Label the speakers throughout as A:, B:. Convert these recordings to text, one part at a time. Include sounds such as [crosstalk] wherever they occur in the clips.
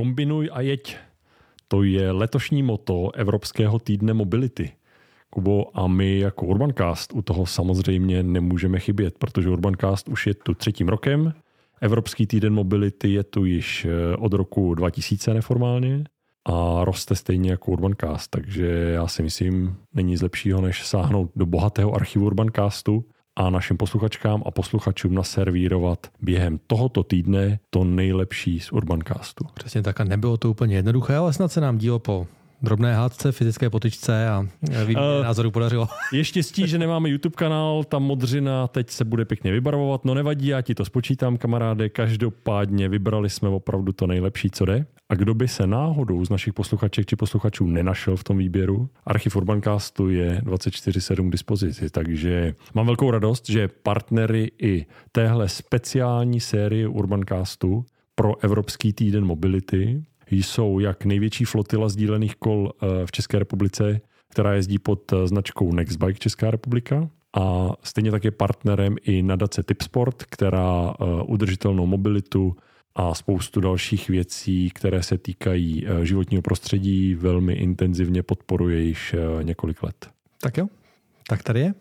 A: Kombinuj a jeď. To je letošní moto Evropského týdne mobility. Kubo, a my jako Urbancast u toho samozřejmě nemůžeme chybět, protože Urbancast už je tu třetím rokem. Evropský týden mobility je tu již eh, od roku 2000 neformálně a roste stejně jako Urbancast, takže já si myslím, není nic lepšího, než sáhnout do bohatého archivu Urbancastu a našim posluchačkám a posluchačům naservírovat během tohoto týdne to nejlepší z Urbancastu.
B: Přesně tak a nebylo to úplně jednoduché, ale snad se nám dílo po drobné hádce, fyzické potyčce a výměně uh, názoru podařilo. [laughs]
A: Je štěstí, že nemáme YouTube kanál, ta modřina teď se bude pěkně vybarvovat, no nevadí, já ti to spočítám, kamaráde, každopádně vybrali jsme opravdu to nejlepší, co jde. A kdo by se náhodou z našich posluchaček či posluchačů nenašel v tom výběru, archiv Urbancastu je 24-7 k dispozici, takže mám velkou radost, že partnery i téhle speciální série Urbancastu pro Evropský týden mobility jsou jak největší flotila sdílených kol eh, v České republice, která jezdí pod eh, značkou Nextbike Česká republika, a stejně tak je partnerem i nadace Tipsport, která eh, udržitelnou mobilitu a spoustu dalších věcí, které se týkají životního prostředí, velmi intenzivně podporuje již několik let.
B: Tak jo, tak tady je.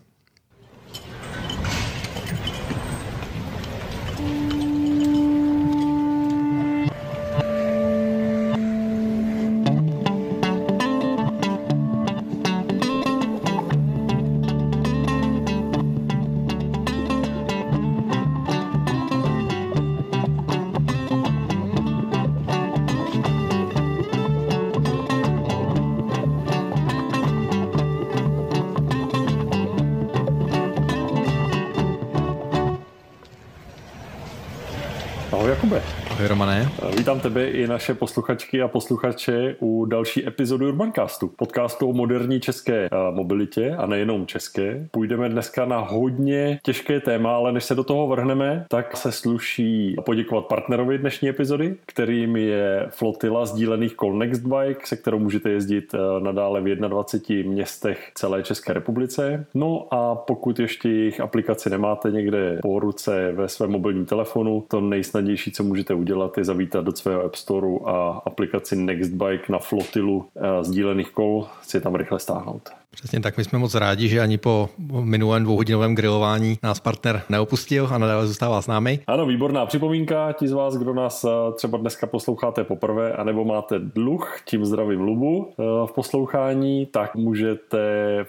A: I naše posluchačky a posluchače u další epizody Urbancastu, podcastu o moderní české eh, mobilitě a nejenom české. Půjdeme dneska na hodně těžké téma, ale než se do toho vrhneme, tak se sluší poděkovat partnerovi dnešní epizody, kterým je flotila sdílených kol Nextbike, se kterou můžete jezdit eh, nadále v 21 městech celé České republice. No a pokud ještě jejich aplikaci nemáte někde po ruce ve svém mobilním telefonu, to nejsnadnější, co můžete udělat, je zavítat do svého Store a aplikaci Nextbike na flotilu eh, sdílených kol si tam rychle stáhnout.
B: Přesně tak, my jsme moc rádi, že ani po minulém dvouhodinovém grilování nás partner neopustil a nadále zůstává s námi.
A: Ano, výborná připomínka. Ti z vás, kdo nás eh, třeba dneska posloucháte poprvé, anebo máte dluh, tím zdravím Lubu eh, v poslouchání, tak můžete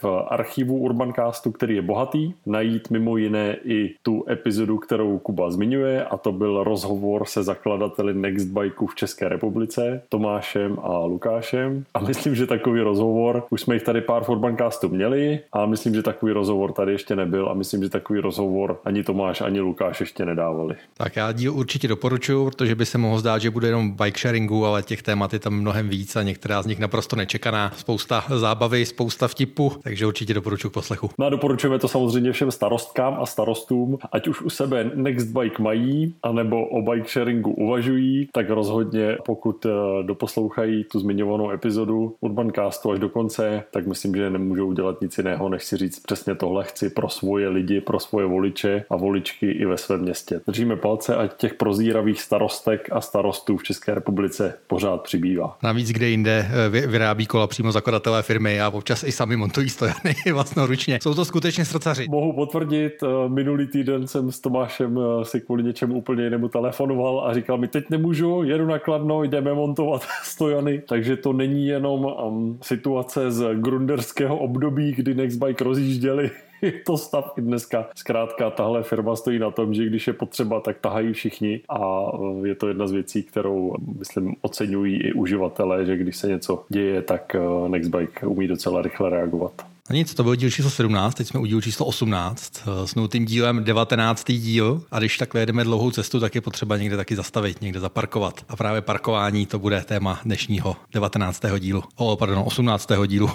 A: v archivu Urbancastu, který je bohatý, najít mimo jiné i tu epizodu, kterou Kuba zmiňuje, a to byl rozhovor se zakladateli Nextbikeu v České republice, Tomášem a Lukášem. A myslím, že takový rozhovor, už jsme jich tady pár v Urban Urbancastu měli a myslím, že takový rozhovor tady ještě nebyl a myslím, že takový rozhovor ani Tomáš, ani Lukáš ještě nedávali.
B: Tak já díl určitě doporučuji, protože by se mohlo zdát, že bude jenom bike sharingu, ale těch témat je tam mnohem víc a některá z nich naprosto nečekaná. Spousta zábavy, spousta vtipu, takže určitě doporučuji poslechu.
A: No a doporučujeme to samozřejmě všem starostkám a starostům, ať už u sebe Next Bike mají, anebo o bike sharingu uvažují, tak rozhodně pokud eh, doposlouchají tu zmiňovanou epizodu Urbancastu až do konce, tak myslím, že nemůžou udělat nic jiného, než si říct přesně tohle chci pro svoje lidi, pro svoje voliče a voličky i ve svém městě. Držíme palce, ať těch prozíravých starostek a starostů v České republice pořád přibývá.
B: Navíc kde jinde eh, vyrábí kola přímo zakladatelé firmy a občas i sami montují stojany [laughs] vlastnoručně. Jsou to skutečně srdcaři.
A: Mohu potvrdit, eh, minulý týden jsem s Tomášem eh, si kvůli něčemu úplně jinému telefonoval a říkal mi, teď nemůžu, jedu na Kladno, jdeme montovat [laughs] stojany, takže to není jenom um, situace z grunderského nějakého období, kdy Nextbike rozjížděli [laughs] je to stav i dneska. Zkrátka tahle firma stojí na tom, že když je potřeba, tak tahají všichni a je to jedna z věcí, kterou myslím oceňují i uživatelé, že když se něco děje, tak eh, Nextbike umí docela rychle reagovat.
B: No nic, to byl díl číslo 17, teď jsme u dílu číslo 18 eh, s nutým dílem 19. díl a když takhle jedeme dlouhou cestu, tak je potřeba někde taky zastavit, někde zaparkovat. A právě parkování to bude téma dnešního 19. dílu. O, pardon, 18. dílu.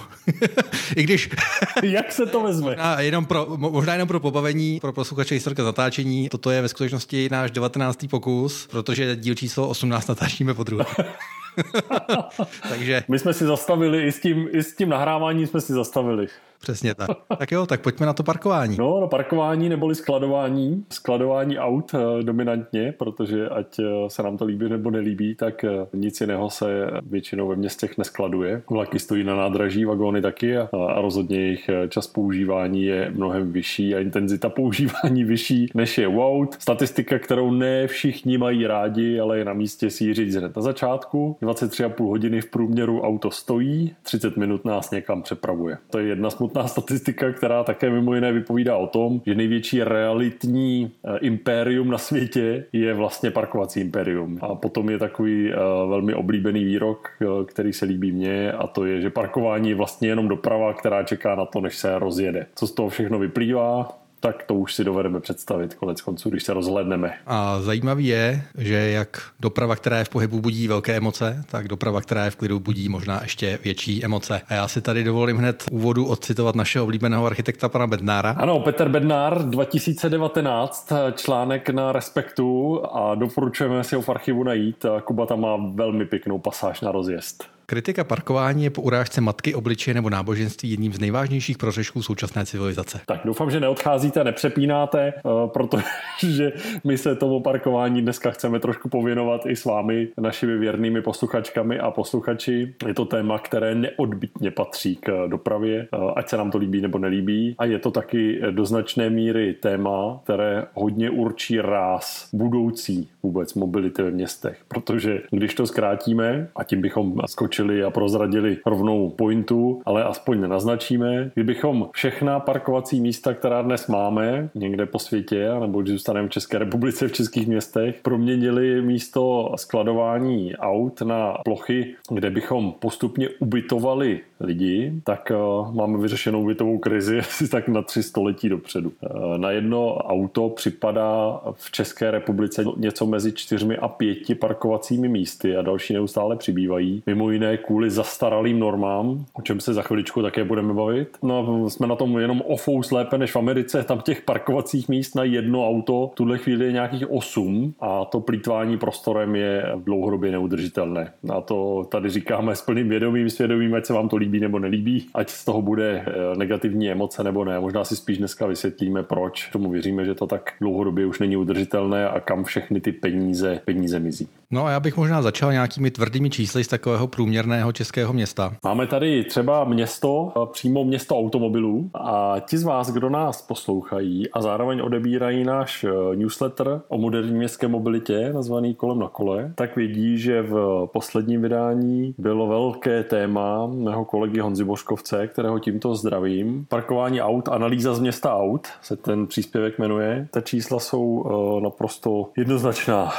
B: [laughs] I když... [laughs]
A: Jak se to vezme?
B: A jenom pro, možná jenom pro pobavení, pro posluchače historka zatáčení, toto je ve skutečnosti náš 19. pokus, protože díl číslo 18 natáčíme po druhé. [laughs] [laughs]
A: Takže... My jsme si zastavili, i s tím, i s tím nahráváním jsme si zastavili.
B: Přesně tak. tak jo, tak pojďme na to parkování.
A: No, no parkování neboli skladování. Skladování aut eh, dominantně, protože ať eh, se nám to líbí nebo nelíbí, tak eh, nic jiného se většinou ve městech neskladuje. Vlaky stojí na nádraží, vagóny taky a, rozhodně jejich čas používání je mnohem vyšší a intenzita používání [laughs] vyšší než je u aut. Statistika, kterou ne všichni mají rádi, ale je na místě si ji říct hned na začátku. 23,5 hodiny v průměru auto stojí, 30 minut nás někam přepravuje. To je jedna smutná statistika, která také mimo jiné vypovídá o tom, že největší realitní eh, impérium na světě je vlastně parkovací impérium. A potom je takový eh, velmi oblíbený výrok, eh, který se líbí mně a to je, že parkování je vlastně jenom doprava, která čeká na to, než se rozjede. Co z toho všechno vyplývá? Tak to už si dovedeme představit konec konců, když se rozhledneme.
B: A zajímavý je, že jak doprava, která je v pohybu, budí velké emoce, tak doprava, která je v klidu, budí možná ještě větší emoce. A já si tady dovolím hned úvodu odcitovat našeho oblíbeného architekta pana Bednára.
A: Ano, Petr Bednár, 2019, článek na Respektu a doporučujeme si ho v archivu najít. Kuba tam má velmi pěknou pasáž na rozjezd.
B: Kritika parkování je po urážce matky, obličeje nebo náboženství jedním z nejvážnějších prořešků současné civilizace.
A: Tak doufám, že neodcházíte, nepřepínáte, eh, protože my se tomu parkování dneska chceme trošku pověnovat i s vámi, našimi věrnými posluchačkami a posluchači. Je to téma, které neodbitně patří k dopravě, eh, ať se nám to líbí nebo nelíbí. A je to taky do značné míry téma, které hodně určí ráz budoucí vůbec mobility ve městech. Protože když to zkrátíme, a tím bychom skočili a prozradili rovnou pointu, ale aspoň nenaznačíme. Kdybychom všechna parkovací místa, která dnes máme někde po světě, nebo když zůstaneme v České republice, v českých městech, proměnili místo skladování aut na plochy, kde bychom postupně ubytovali lidi, tak uh, máme vyřešenou bytovou krizi [laughs] asi tak na tři století dopředu. Uh, na jedno auto připadá v České republice něco mezi čtyřmi a pěti parkovacími místy a další neustále přibývají. Mimo jiné kvůli zastaralým normám, o čem se za chviličku také budeme bavit. No jsme na tom jenom o fous lépe než v Americe, tam těch parkovacích míst na jedno auto v tuhle chvíli je nějakých 8 a to plítvání prostorem je dlouhodobě neudržitelné. A to tady říkáme s plným vědomím, svědomím, ať se vám to líbí nebo nelíbí, ať z toho bude eh, negativní emoce nebo ne. Možná si spíš dneska vysvětlíme, proč tomu věříme, že to tak dlouhodobě už není udržitelné a kam všechny ty peníze, peníze mizí.
B: No a já bych možná začal nějakými tvrdými čísly z takového průměrného českého města.
A: Máme tady třeba město, přímo město automobilů a ti z vás, kdo nás poslouchají a zároveň odebírají náš eh, newsletter o moderní městské mobilitě, nazvaný Kolem na kole, tak vědí, že v posledním vydání bylo velké téma mého kolegy Honzi Boškovce, kterého tímto zdravím. Parkování aut, analýza z města aut se ten příspěvek jmenuje. Ta čísla jsou eh, naprosto jednoznačná.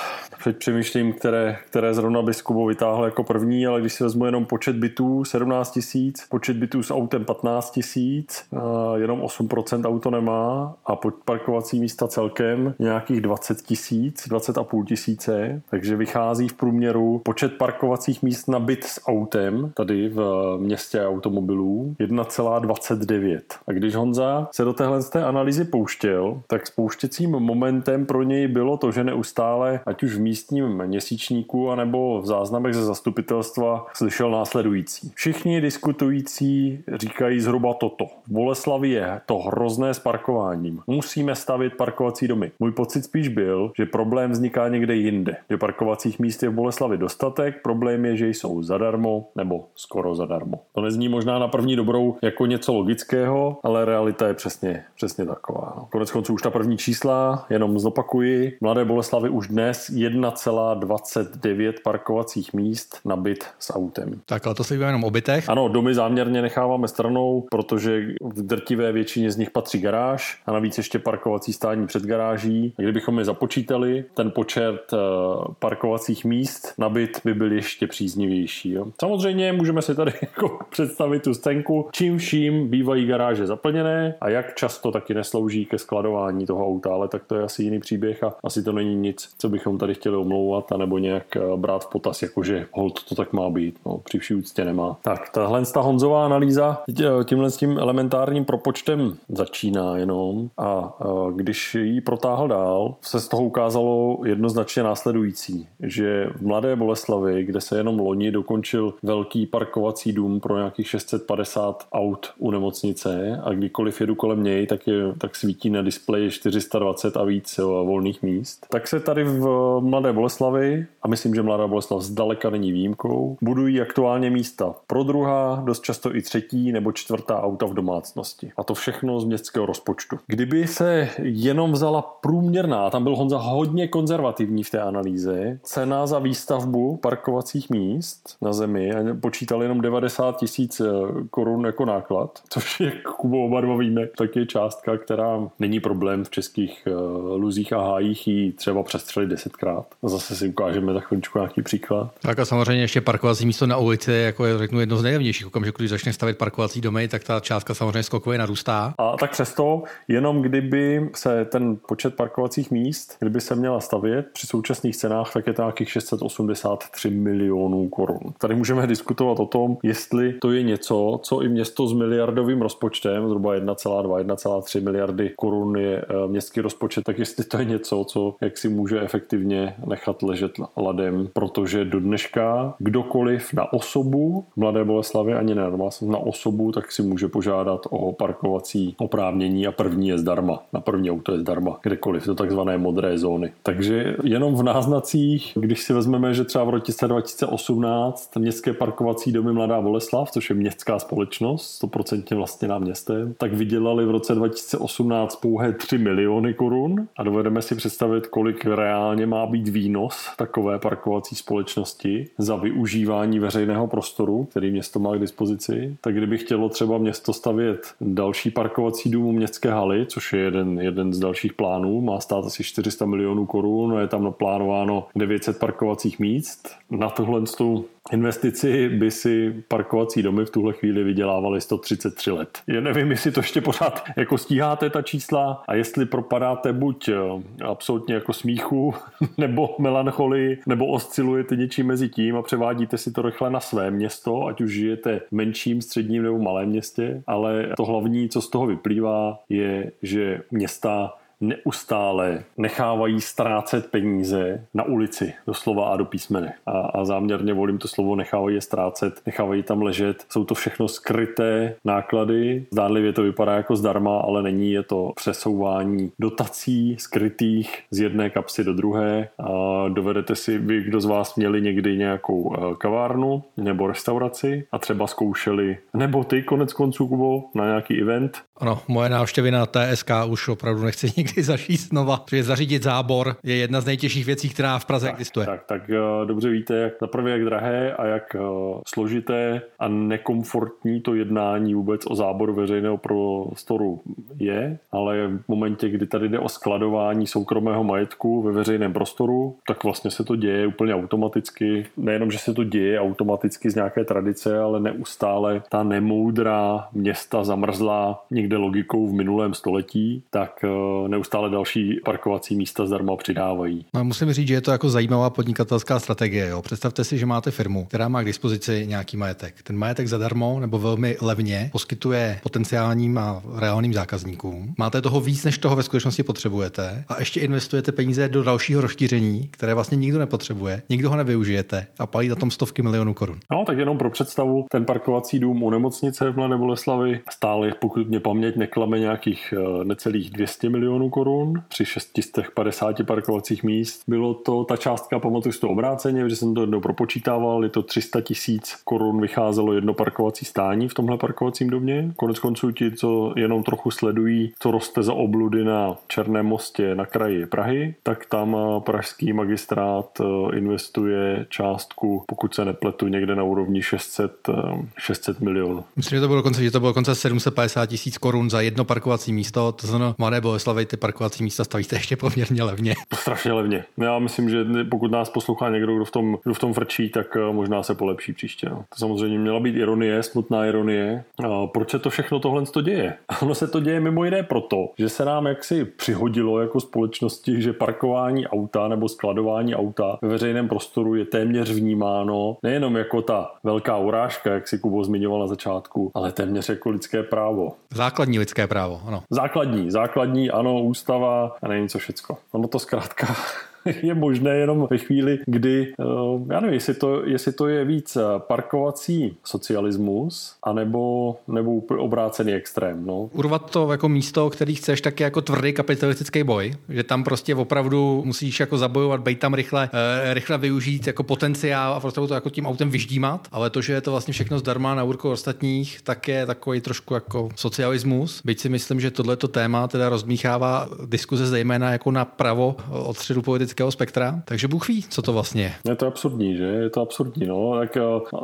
A: Teď přemýšlím, které, které zrovna Kubo vytáhl jako první, ale když si vezmu jenom počet bytů 17 tisíc, počet bytů s autem 15 tisíc, jenom 8% auto nemá a parkovací místa celkem nějakých 20 tisíc, 20,5 tisíce, takže vychází v průměru počet parkovacích míst na byt s autem tady v městě automobilů 1,29. A když Honza se do téhle té analýzy pouštěl, tak spouštěcím momentem pro něj bylo to, že neustále, ať už v místním měsíčníku anebo v záznamech ze zastupitelstva slyšel následující. Všichni diskutující říkají zhruba toto. V Boleslavi je to hrozné s parkováním. Musíme stavit parkovací domy. Můj pocit spíš byl, že problém vzniká někde jinde. Že parkovacích míst je v Boleslavi dostatek, problém je, že jsou zadarmo nebo skoro zadarmo. To nezní možná na první dobrou jako něco logického, ale realita je přesně, přesně taková. No. Konec konců už ta první čísla, jenom zopakuji, Mladé Boleslavy už dnes 1,29 parkovacích míst na byt s autem.
B: Tak ale to se jenom o bytech?
A: Ano, domy záměrně necháváme stranou, protože v drtivé většině z nich patří garáž a navíc ještě parkovací stání před garáží. Kdybychom je započítali, ten počet eh, parkovacích míst na byt by byl ještě příznivější. Jo. Samozřejmě můžeme si tady [laughs] jako představit tu scénku, čím vším bývají garáže zaplněné a jak často taky neslouží ke skladování toho auta, ale tak to je asi jiný příběh a asi to není nic, co bychom tady chtěli omlouvat anebo nějak eh, brát v potaz, jakože hold to tak má být. No, při vší úctě nemá. Tak, tahle ta Honzová analýza eh, tímhle s tím elementárním propočtem začíná jenom a když ji protáhl dál, se z toho ukázalo jednoznačně následující, že v Mladé Boleslavi, kde se jenom loni dokončil velký parkovací dům pro nějakých 650 aut u nemocnice a kdykoliv jedu kolem něj, tak, je, tak svítí na displeji 420 a víc volných míst. Tak se tady v Mladé Boleslavi, a myslím, že Mladá Boleslav zdaleka není výjimkou, budují aktuálně místa pro druhá, dost často i třetí nebo čtvrtá auta v domácnosti. A to všechno z městského rozpočtu. Kdyby se jenom vzala průměrná, tam byl Honza hodně konzervativní v té analýze, cena za výstavbu parkovacích míst na zemi, počítal jenom 90 tisíc eh, korun jako náklad, což je, Kubo, oba dva víme, tak je částka, která není problém v českých uh, luzích a hájích jí třeba přestřelit desetkrát. A zase si ukážeme za chvíličku nějaký příklad.
B: Tak a samozřejmě ještě parkovací místo na ulici, jako je řeknu jedno z nejlevnějších okamžiků, když začne stavit parkovací domy, tak ta částka samozřejmě skokově narůstá.
A: A tak přesto, jenom kdyby se ten počet parkovacích míst, kdyby se měla stavět při současných cenách, tak je to nějakých 683 milionů korun. Tady můžeme diskutovat o tom, jestli to je něco, co i město s miliardovým rozpočtem, zhruba 1,2-1,3 miliardy korun je eh, městský rozpočet, tak jestli to je něco, co jak si může efektivně nechat ležet ladem, protože do dneška kdokoliv na osobu v Mladé Boleslavi ani ne na osobu, tak si může požádat o parkovací oprávnění a první je zdarma. Na první auto je zdarma, kdekoliv, do takzvané modré zóny. Takže jenom v náznacích, když si vezmeme, že třeba v roce 2018 městské parkovací domy Mladá Boleslav, což je městská společnost, 100% vlastně na městem, tak vydělali v roce 2018 pouhé 3 miliony korun a dovedeme si představit, kolik reálně má být výnos takové parkovací společnosti za využívání veřejného prostoru, který město má k dispozici. Tak kdyby chtělo třeba město stavět další parkovací dům u městské haly, což je jeden, jeden z dalších plánů, má stát asi 400 milionů korun, je tam naplánováno 900 parkovacích míst. Na tohle investici by si parkovací domy v tuhle chvíli vydělávaly 133 let. Já nevím, jestli to ještě pořád jako stíháte ta čísla a jestli propadáte buď eh, absolutně jako smíchu, [laughs] nebo melancholii, nebo oscilujete něčím mezi tím a převádíte si to rychle na své město, ať už žijete v menším, středním nebo malém městě, ale to hlavní, co z toho vyplývá, je, že města neustále nechávají ztrácet peníze na ulici, doslova a do písmene. A, a záměrně volím to slovo, nechávají je ztrácet, nechávají tam ležet. Jsou to všechno skryté náklady. Zdánlivě to vypadá jako zdarma, ale není. Je to přesouvání dotací skrytých z jedné kapsy do druhé. A dovedete si, vy, kdo z vás měli někdy nějakou eh, kavárnu nebo restauraci a třeba zkoušeli, nebo ty konec konců, Kubo, na nějaký event.
B: Ano, moje návštěvy na TSK už opravdu nechci někdy zažít znova, protože zařídit zábor je jedna z nejtěžších věcí, která v Praze
A: tak,
B: existuje.
A: Tak, tak uh, dobře víte, jak za prvé jak drahé a jak uh, složité a nekomfortní to jednání vůbec o záboru veřejného prostoru je, ale v momentě, kdy tady jde o skladování soukromého majetku ve veřejném prostoru, tak vlastně se to děje úplně automaticky. Nejenom, že se to děje automaticky z nějaké tradice, ale neustále ta nemoudrá města zamrzlá někde logikou v minulém století, tak uh, neustále další parkovací místa zdarma přidávají.
B: No, musím říct, že je to jako zajímavá podnikatelská strategie. Jo. Představte si, že máte firmu, která má k dispozici nějaký majetek. Ten majetek zadarmo nebo velmi levně poskytuje potenciálním a reálným zákazníkům. Máte toho víc, než toho ve skutečnosti potřebujete a ještě investujete peníze do dalšího rozšíření, které vlastně nikdo nepotřebuje, nikdo ho nevyužijete a palí na tom stovky milionů korun.
A: No, tak jenom pro představu, ten parkovací dům u nemocnice v Mladé Boleslavi stál, pokud mě paměť neklame, nějakých eh, necelých 200 milionů korun při 650 parkovacích míst. Bylo to ta částka, pamatuju si to obráceně, že jsem to jednou propočítával, je to 300 tisíc korun vycházelo jedno parkovací stání v tomhle parkovacím domě. Konec konců ti, co jenom trochu sledují, co roste za obludy na Černém mostě na kraji Prahy, tak tam pražský magistrát eh, investuje částku, pokud se nepletu, někde na úrovni 600, 600 eh, milionů.
B: Myslím, že to bylo dokonce, že to bylo dokonce 750 tisíc korun za jedno parkovací místo, to znamená Mladé Boleslavy ty parkovací místa stavíte ještě poměrně levně.
A: Strašně levně. Já myslím, že pokud nás poslouchá někdo, kdo v tom, kdo v tom frčí, tak eh, možná se polepší příště. No. To samozřejmě měla být ironie, smutná ironie. A proč se to všechno tohle to děje? [laughs] Ono se to děje mimo jiné proto, že se nám jaksi přihodilo jako společnosti, že parkování auta nebo skladování auta ve veřejném prostoru je téměř vnímáno nejenom jako ta velká urážka, jak si Kubo zmiňoval na začátku, ale téměř jako lidské právo.
B: Základní lidské právo, ano.
A: Základní, základní, ano, ústava a nevím co všecko. Ono to zkrátka [laughs] je možné jenom ve chvíli, kdy, eh, já nevím, jestli to, jestli to je víc eh, parkovací socialismus, anebo nebo obrácený extrém. No.
B: Urvat to jako místo, který chceš, tak je jako tvrdý kapitalistický boj, že tam prostě opravdu musíš jako zabojovat, být tam rychle, eh, rychle využít jako potenciál a prostě to jako tím autem vyždímat, ale to, že je to vlastně všechno zdarma na úrku ostatních, tak je takový trošku jako socialismus. Byť si myslím, že tohleto téma teda rozmíchává diskuze zejména jako na pravo od středu politické politického spektra, takže Bůh ví, co to vlastně je.
A: Je to absurdní, že? Je to absurdní, no. Tak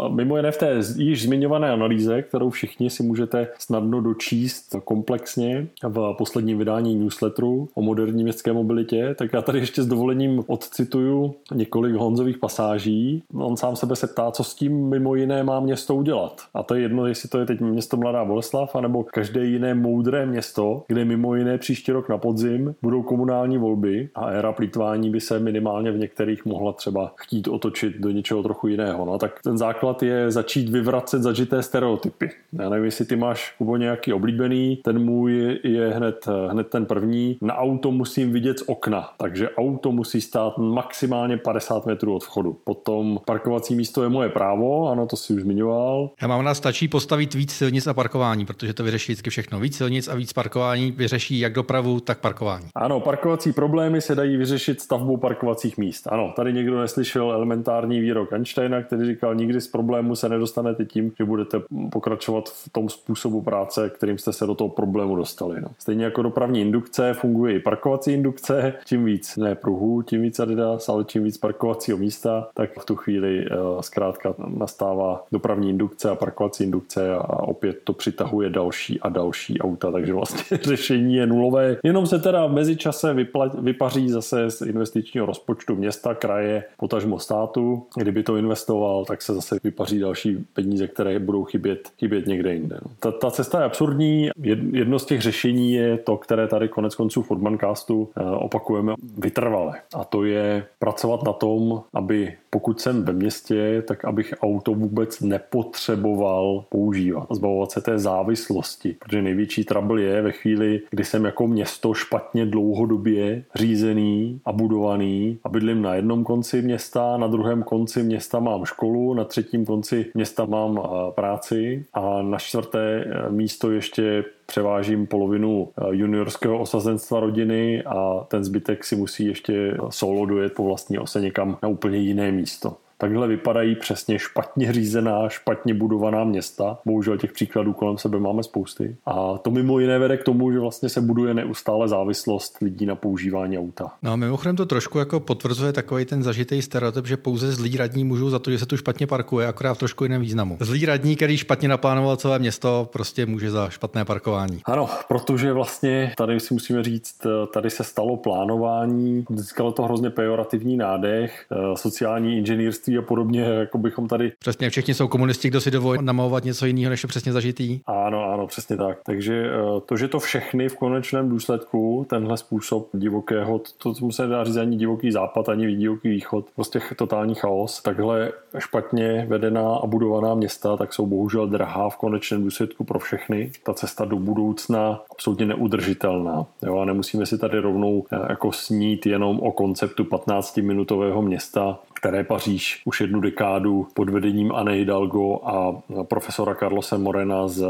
A: mimo jiné v té již zmiňované analýze, kterou všichni si můžete snadno dočíst komplexně v posledním vydání newsletteru o moderní městské mobilitě, tak já tady ještě s dovolením odcituju několik Honzových pasáží. On sám sebe se ptá, co s tím mimo jiné má město udělat. A to je jedno, jestli to je teď město Mladá Boleslav, anebo každé jiné moudré město, kde mimo jiné příští rok na podzim budou komunální volby a éra plítvání by se minimálně v některých mohla třeba chtít otočit do něčeho trochu jiného. No, tak ten základ je začít vyvracet zažité stereotypy. Já nevím, jestli ty máš Kubo nějaký oblíbený, ten můj je hned, hned ten první. Na auto musím vidět z okna, takže auto musí stát maximálně 50 metrů od vchodu. Potom parkovací místo je moje právo, ano, to si už zmiňoval.
B: Já mám nás stačí postavit víc silnic a parkování, protože to vyřeší vždycky všechno. Víc silnic a víc parkování vyřeší jak dopravu, tak parkování.
A: Ano, parkovací problémy se dají vyřešit stavbou stavbou parkovacích míst. Ano, tady někdo neslyšel elementární výrok Einsteina, který říkal, nikdy z problému se nedostanete tím, že budete pokračovat v tom způsobu práce, kterým jste se do toho problému dostali. No. Stejně jako dopravní indukce funguje i parkovací indukce. Čím víc ne pruhů, tím víc Adidas, ale čím víc parkovacího místa, tak v tu chvíli uh, zkrátka nastává dopravní indukce a parkovací indukce a opět to přitahuje další a další auta, takže vlastně [laughs] řešení je nulové. Jenom se teda v mezičase vypla- vypaří zase z investiční investičního rozpočtu města, kraje, potažmo státu. Kdyby to investoval, tak se zase vypaří další peníze, které budou chybět, chybět někde jinde. No. Ta, ta cesta je absurdní. Jedno z těch řešení je to, které tady konec konců v Urbancastu eh, opakujeme vytrvale. A to je pracovat na tom, aby pokud jsem ve městě, tak abych auto vůbec nepotřeboval používat. Zbavovat se té závislosti, protože největší trouble je ve chvíli, kdy jsem jako město špatně dlouhodobě řízený a budovaný a bydlím na jednom konci města, na druhém konci města mám školu, na třetím konci města mám eh, práci a na čtvrté eh, místo ještě převážím polovinu eh, juniorského osazenstva rodiny a ten zbytek si musí ještě solo dojet po vlastní ose někam na úplně jiné místo. Takhle vypadají přesně špatně řízená, špatně budovaná města. Bohužel těch příkladů kolem sebe máme spousty. A to mimo jiné vede k tomu, že vlastně se buduje neustále závislost lidí na používání auta.
B: No a mimochodem to trošku jako potvrzuje takový ten zažitý stereotyp, že pouze zlí radní můžou za to, že se tu špatně parkuje, akorát v trošku jiném významu. Zlý radní, který špatně naplánoval celé město, prostě může za špatné parkování.
A: Ano, protože vlastně tady si musíme říct, tady se stalo plánování, získalo to hrozně pejorativní nádech, sociální inženýrství a podobně, jako bychom tady...
B: Přesně, všichni jsou komunisti, kdo si dovolí namalovat něco jiného, než je přesně zažitý.
A: Ano, ano, přesně tak. Takže eh, to, že to všechny v konečném důsledku, tenhle způsob divokého, to, to se dá říct ani divoký západ, ani divoký východ, prostě totální chaos, takhle špatně vedená a budovaná města, tak jsou bohužel drahá v konečném důsledku pro všechny. Ta cesta do budoucna absolutně neudržitelná. Jo, a nemusíme si tady rovnou eh, jako snít jenom o konceptu 15-minutového města, které Paříž už jednu dekádu pod vedením Anne Hidalgo a profesora Carlose Morena z,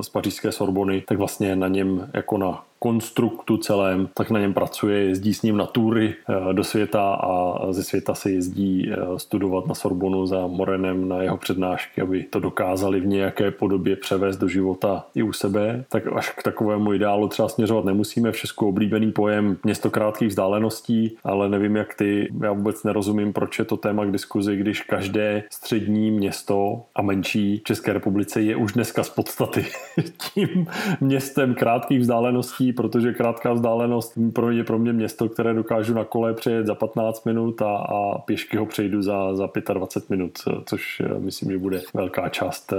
A: z pařížské Sorbony, tak vlastně na něm jako na konstruktu celém, tak na něm pracuje, jezdí s ním na tury eh, do světa a ze světa se jezdí eh, studovat na Sorbonu za Morenem na jeho přednášky, aby to dokázali v nějaké podobě převést do života i u sebe. Tak až k takovému ideálu třeba směřovat nemusíme. V Česku oblíbený pojem město krátkých vzdáleností, ale nevím jak ty, já vůbec nerozumím, proč je to téma k diskuzi, když každé střední město a menší České republice je už dneska z podstaty [laughs] tím městem krátkých vzdáleností protože krátká vzdálenost pro mě, pro mě město, které dokážu na kole přejet za 15 minut a, a pěšky ho přejdu za, za 25 minut, což eh, myslím, že bude velká část eh,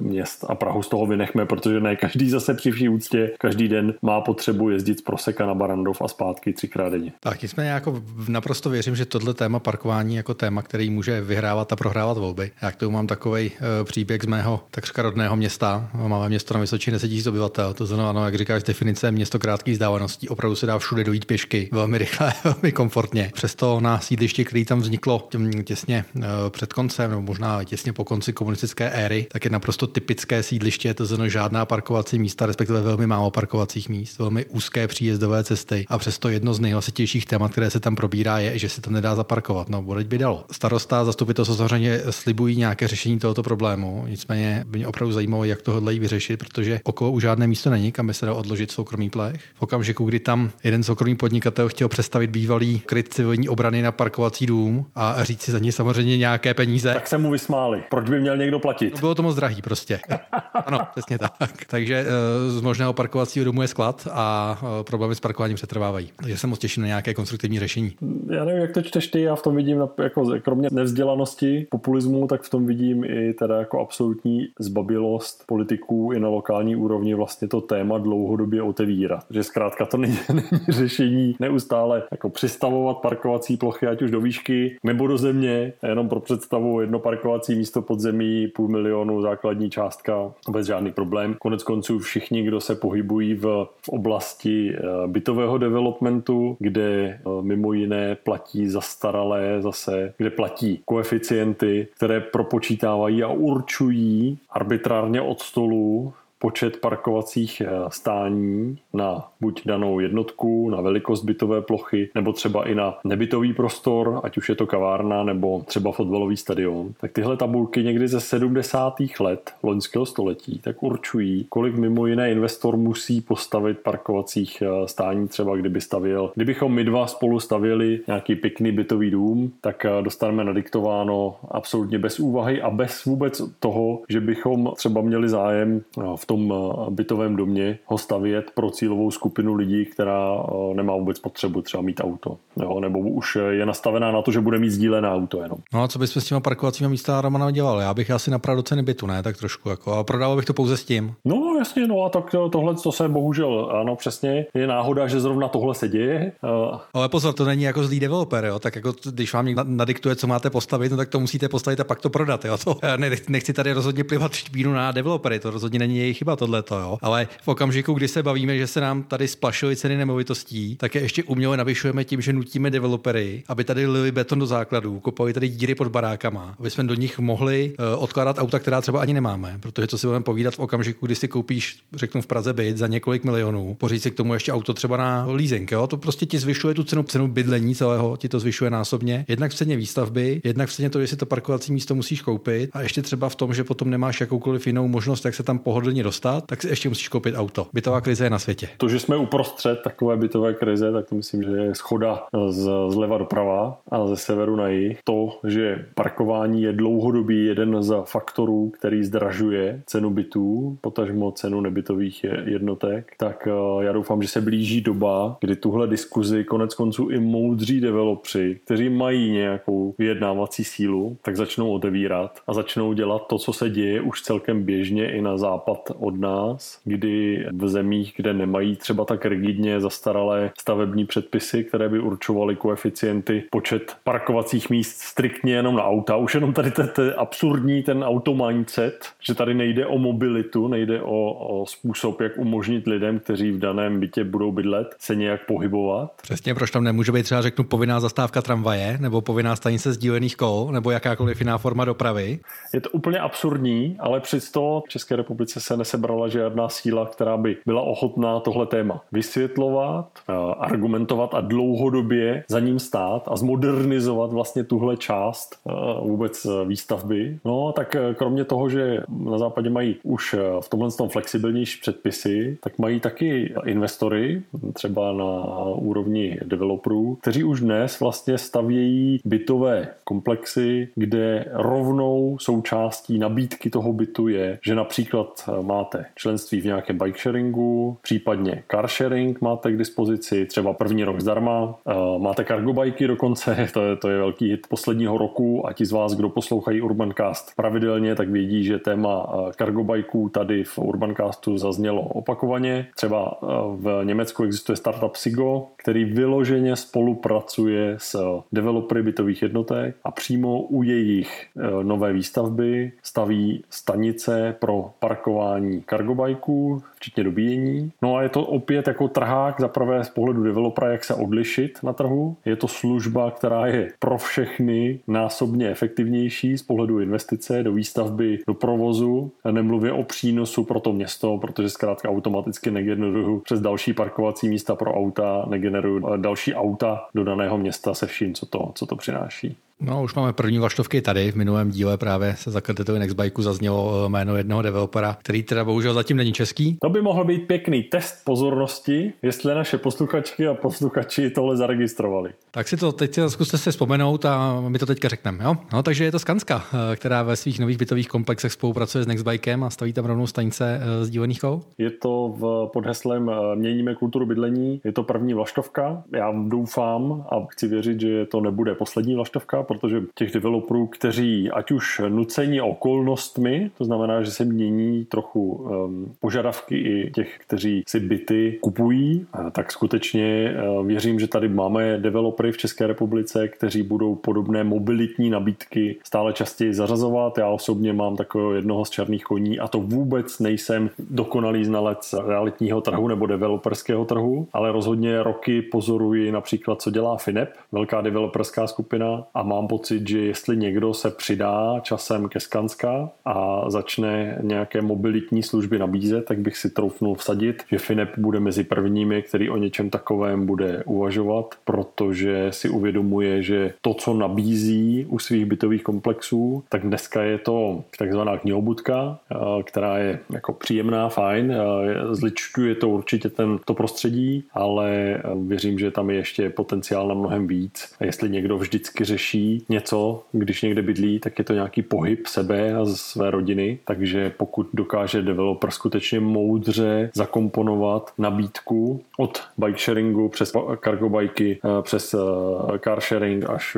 A: měst. A Prahu z toho vynechme, protože ne každý zase při vší úctě každý den má potřebu jezdit z Proseka na Barandov a zpátky třikrát denně.
B: Tak nicméně jako naprosto věřím, že tohle téma parkování jako téma, který může vyhrávat a prohrávat volby. Já k tomu mám takový příběh z mého takřka rodného města. Máme město na Vysočině 10 000 obyvatel, to znamená, no, jak říkáš, definice město krátkých vzdáleností, opravdu se dá všude dojít pěšky, velmi rychle, [laughs] velmi komfortně. Přesto na sídlišti, který tam vzniklo těsně eh, před koncem, nebo možná těsně po konci komunistické éry, tak je naprosto typické sídliště, to znamená žádná parkovací místa, respektive velmi málo parkovacích míst, velmi úzké příjezdové cesty a přesto jedno z nejhlasitějších témat, které se tam probírá, je, že se tam nedá zaparkovat. No, bude by dalo. Starosta, zastupitelstvo samozřejmě slibují nějaké řešení tohoto problému, nicméně mě opravdu zajímalo, jak to hodlají vyřešit, protože okolo už žádné místo není, kam by se dal odložit soukromý plech. V okamžiku, kdy tam jeden soukromý podnikatel chtěl přestavit bývalý kryt civilní obrany na parkovací dům a říct si za ně samozřejmě nějaké peníze.
A: Tak se mu vysmáli. Proč by měl někdo platit?
B: To bylo to moc drahý prostě. [laughs] ano, přesně tak. Takže eh, z možného parkovacího domu je sklad a eh, problémy s parkováním přetrvávají. Takže se moc těším na nějaké konstruktivní řešení.
A: Já nevím, jak to čteš ty, já v tom vidím, jako kromě nevzdělanosti, populismu, tak v tom vidím i teda jako absolutní zbabilost politiků i na lokální úrovni vlastně to téma dlouhodobě otevírat. Že zkrátka to není, [laughs] není řešení neustále jako přistavovat parkovací plochy, ať už do výšky nebo do země, jenom pro představu jedno parkovací místo pod zemí, půl milionu základní částka, bez žádný problém. Konec konců všichni, kdo se pohybují v, v oblasti eh, bytového developmentu, kde eh, mimo jiné platí zastaralé zase, kde platí koeficienty, které propočítávají a určují arbitrárně od stolu počet parkovacích eh, stání na buď danou jednotku, na velikost bytové plochy, nebo třeba i na nebytový prostor, ať už je to kavárna nebo třeba fotbalový stadion, tak tyhle tabulky někdy ze 70. let loňského století tak určují, kolik mimo jiné investor musí postavit parkovacích eh, stání, třeba kdyby stavěl. Kdybychom my dva spolu stavěli nějaký pěkný bytový dům, tak eh, dostaneme nadiktováno absolutně bez úvahy a bez vůbec toho, že bychom třeba měli zájem v tom bytovém domě ho stavět pro cílovou skupinu lidí, která nemá vůbec potřebu třeba mít auto. Jo, nebo už je nastavená na to, že bude mít sdílené auto jenom.
B: No a co bychom s těma parkovacími místa Romana dělal? Já bych asi napravil do ceny bytu, ne? Tak trošku. Jako, a prodával bych to pouze s tím.
A: No jasně, no a tak tohle, to se bohužel, ano přesně, je náhoda, že zrovna tohle se děje.
B: Ale pozor, to není jako zlý developer, jo? tak jako když vám někdo nadiktuje, co máte postavit, no tak to musíte postavit a pak to prodat. Jo? To, nechci tady rozhodně plivat špínu na developery, to rozhodně není jejich chyba tohle, jo. Ale v okamžiku, kdy se bavíme, že se nám tady splašily ceny nemovitostí, tak je ještě uměle navyšujeme tím, že nutíme developery, aby tady lili beton do základů, kopali tady díry pod barákama, aby jsme do nich mohli uh, odkládat auta, která třeba ani nemáme. Protože co si budeme povídat v okamžiku, kdy si koupíš, řeknu v Praze byt za několik milionů, pořídit si k tomu ještě auto třeba na leasing, jo? to prostě ti zvyšuje tu cenu, cenu bydlení celého, ti to zvyšuje násobně. Jednak v ceně výstavby, jednak v ceně to, že si to parkovací místo musíš koupit a ještě třeba v tom, že potom nemáš jakoukoliv jinou možnost, jak se tam pohodlně dostat, tak si ještě musíš koupit auto. Bytová krize je na světě.
A: To, že jsme uprostřed takové bytové krize, tak to myslím, že je schoda z, zleva doprava a ze severu na jih. To, že parkování je dlouhodobý jeden z faktorů, který zdražuje cenu bytů, potažmo cenu nebytových jednotek, tak eh, já doufám, že se blíží doba, kdy tuhle diskuzi konec konců i moudří developři, kteří mají nějakou vyjednávací sílu, tak začnou otevírat a začnou dělat to, co se děje už celkem běžně i na západ od nás, kdy v zemích, kde nemají třeba tak rigidně zastaralé stavební předpisy, které by určovaly koeficienty, počet parkovacích míst striktně jenom na auta. Už jenom tady ten absurdní ten auto mindset, že tady nejde o mobilitu, nejde o, o způsob, jak umožnit lidem, kteří v daném bytě budou bydlet, se nějak pohybovat.
B: Přesně, proč tam nemůže být třeba řeknu povinná zastávka tramvaje, nebo povinná stanice sdílených kol, nebo jakákoliv jiná forma dopravy.
A: Je to úplně absurdní, ale přesto v České republice se nesebrala žádná síla, která by byla ochotná tohle téma vysvětlovat, eh, argumentovat a dlouhodobě za ním stát a zmodernizovat vlastně tuhle část eh, vůbec eh, výstavby. No tak kromě toho, že na západě mají už v tomhle tom flexibilnější předpisy, tak mají taky investory, třeba na úrovni developerů, kteří už dnes vlastně stavějí bytové komplexy, kde rovnou součástí nabídky toho bytu je, že například má máte členství v nějakém bike sharingu, případně car sharing máte k dispozici, třeba první rok zdarma, máte cargo bajky dokonce, [laughs] to je, to je velký hit posledního roku a ti z vás, kdo poslouchají Urbancast pravidelně, tak vědí, že téma cargo bajků tady v Urbancastu zaznělo opakovaně. Třeba v Německu existuje startup Sigo, který vyloženě spolupracuje s developery bytových jednotek a přímo u jejich nové výstavby staví stanice pro parkování kargobajků, včetně dobíjení. No a je to opět jako trhák za prvé z pohledu developera, jak se odlišit na trhu. Je to služba, která je pro všechny násobně efektivnější z pohledu investice do výstavby, do provozu. Nemluvě o přínosu pro to město, protože zkrátka automaticky negeneruju přes další parkovací místa pro auta, negeneruju další auta do daného města se vším, co to, co to přináší.
B: No, už máme první vlaštovky tady. V minulém díle právě se za kreditový Nextbike zaznělo eh, jméno jednoho developera, který teda bohužel zatím není český.
A: To by mohl být pěkný test pozornosti, jestli naše posluchačky a posluchači tohle zaregistrovali.
B: Tak si to teď zkuste se vzpomenout a my to teďka řekneme. Jo? No, takže je to Skanska, eh, která ve svých nových bytových komplexech spolupracuje s Nextbikem a staví tam rovnou stanice eh, sdílených kol.
A: Je to v, pod heslem Měníme kulturu bydlení. Je to první vlaštovka. Já doufám a chci věřit, že to nebude poslední vlaštovka, protože těch developerů, kteří ať už nucení okolnostmi, to znamená, že se mění trochu um, požadavky i těch, kteří si byty kupují, tak skutečně uh, věřím, že tady máme developery v České republice, kteří budou podobné mobilitní nabídky stále častěji zařazovat. Já osobně mám takového jednoho z černých koní a to vůbec nejsem dokonalý znalec realitního trhu nebo developerského trhu, ale rozhodně roky pozoruji například, co dělá Finep, velká developerská skupina a má mám pocit, že jestli někdo se přidá časem ke Skanska a začne nějaké mobilitní služby nabízet, tak bych si troufnul vsadit, že Finep bude mezi prvními, který o něčem takovém bude uvažovat, protože si uvědomuje, že to, co nabízí u svých bytových komplexů, tak dneska je to takzvaná knihobudka, eh, která je jako příjemná, fajn, eh, zličťuje to určitě ten, to prostředí, ale eh, věřím, že tam je ještě potenciál na mnohem víc. A jestli někdo vždycky řeší něco, když někde bydlí, tak je to nějaký pohyb sebe a své rodiny, takže pokud dokáže developer skutečně moudře zakomponovat nabídku od bike sharingu přes cargo bajky, eh, přes eh, car sharing až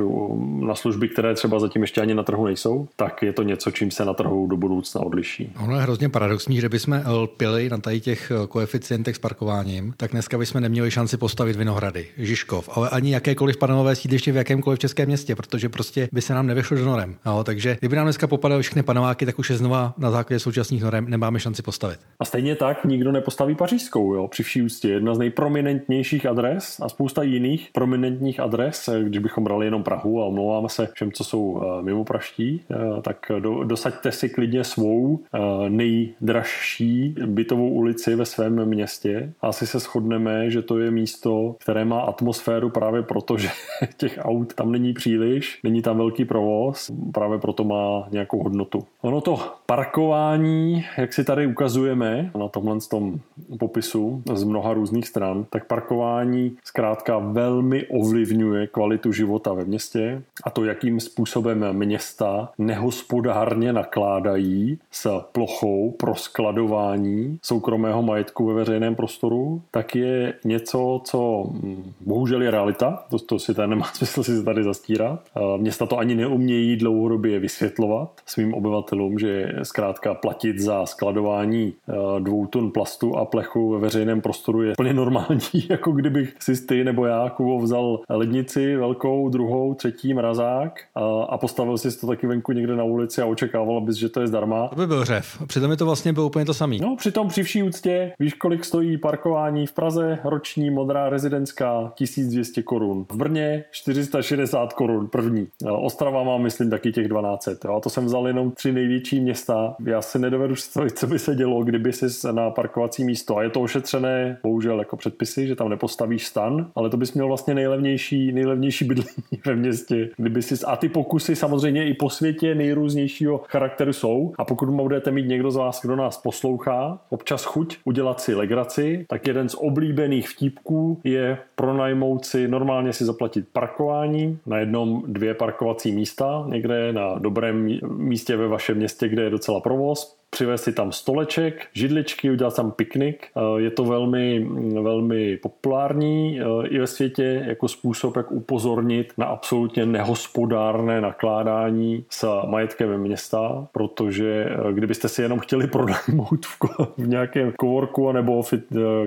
A: na služby, které třeba zatím ještě ani na trhu nejsou, tak je to něco, čím se na trhu do budoucna odliší.
B: Ono je hrozně paradoxní, že bychom lpili na tady těch eh, koeficientech s parkováním, tak dneska bychom neměli šanci postavit Vinohrady, Žižkov, ale ani jakékoliv panelové sídliště v jakémkoliv českém městě, protože protože prostě by se nám nevyšlo do norem. No, takže kdyby nám dneska popadaly všechny paneláky, tak už je znova na základě současných norem nemáme šanci postavit.
A: A stejně tak nikdo nepostaví pařížskou, jo, při vší ústě. Jedna z nejprominentnějších adres a spousta jiných prominentních adres, když bychom brali jenom Prahu a omlouváme se všem, co jsou eh, mimo praští, eh, tak do, dosaďte si klidně svou eh, nejdražší bytovou ulici ve svém městě. Asi se shodneme, že to je místo, které má atmosféru právě proto, [laughs] že těch aut tam není příliš není tam velký provoz, právě proto má nějakou hodnotu. Ono to parkování, jak si tady ukazujeme na tomhle tom popisu z mnoha různých stran, tak parkování zkrátka velmi ovlivňuje kvalitu života ve městě a to, jakým způsobem města nehospodárně nakládají s plochou pro skladování soukromého majetku ve veřejném prostoru, tak je něco, co hm, bohužel je realita, to, to si tady nemá [laughs] smysl si tady zastírat, Města to ani neumějí dlouhodobě vysvětlovat svým obyvatelům, že zkrátka platit za skladování eh, dvou tun plastu a plechu ve veřejném prostoru je plně normální, [laughs] jako kdybych si ty nebo já Kubo vzal lednici velkou, druhou, třetí mrazák a, a postavil si to taky venku někde na ulici a očekával bys, že to je zdarma.
B: To by byl řev. Přitom je to vlastně bylo úplně to samé.
A: No, přitom při vší úctě, víš, kolik stojí parkování v Praze, roční modrá rezidentská 1200 korun. V Brně 460 korun první. Ostrava má, myslím, taky těch 12. Jo. A to jsem vzal jenom tři největší města. Já si nedovedu představit, co by se dělo, kdyby si na parkovací místo. A je to ošetřené, bohužel, jako předpisy, že tam nepostavíš stan, ale to bys měl vlastně nejlevnější, nejlevnější bydlení [laughs] ve městě. Kdyby si, a ty pokusy samozřejmě i po světě nejrůznějšího charakteru jsou. A pokud budete mít někdo z vás, kdo nás poslouchá, občas chuť udělat si legraci, tak jeden z oblíbených vtípků je pronajmout si, normálně si zaplatit parkování, na jednom dvě parkovací místa někde na dobrém místě ve vašem městě, kde je docela provoz, přivést si tam stoleček, židličky, udělat tam piknik. Eh, je to velmi, velmi populární eh, i ve světě jako způsob, jak upozornit na absolutně nehospodárné nakládání s majetkem města, protože eh, kdybyste si jenom chtěli [laughs] pronajmout v, v nějakém kovorku nebo v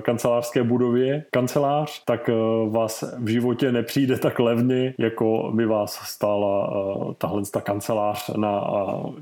A: kancelářské budově kancelář, tak vás v životě nepřijde tak levně, jako by vás stála tahle ta kancelář na,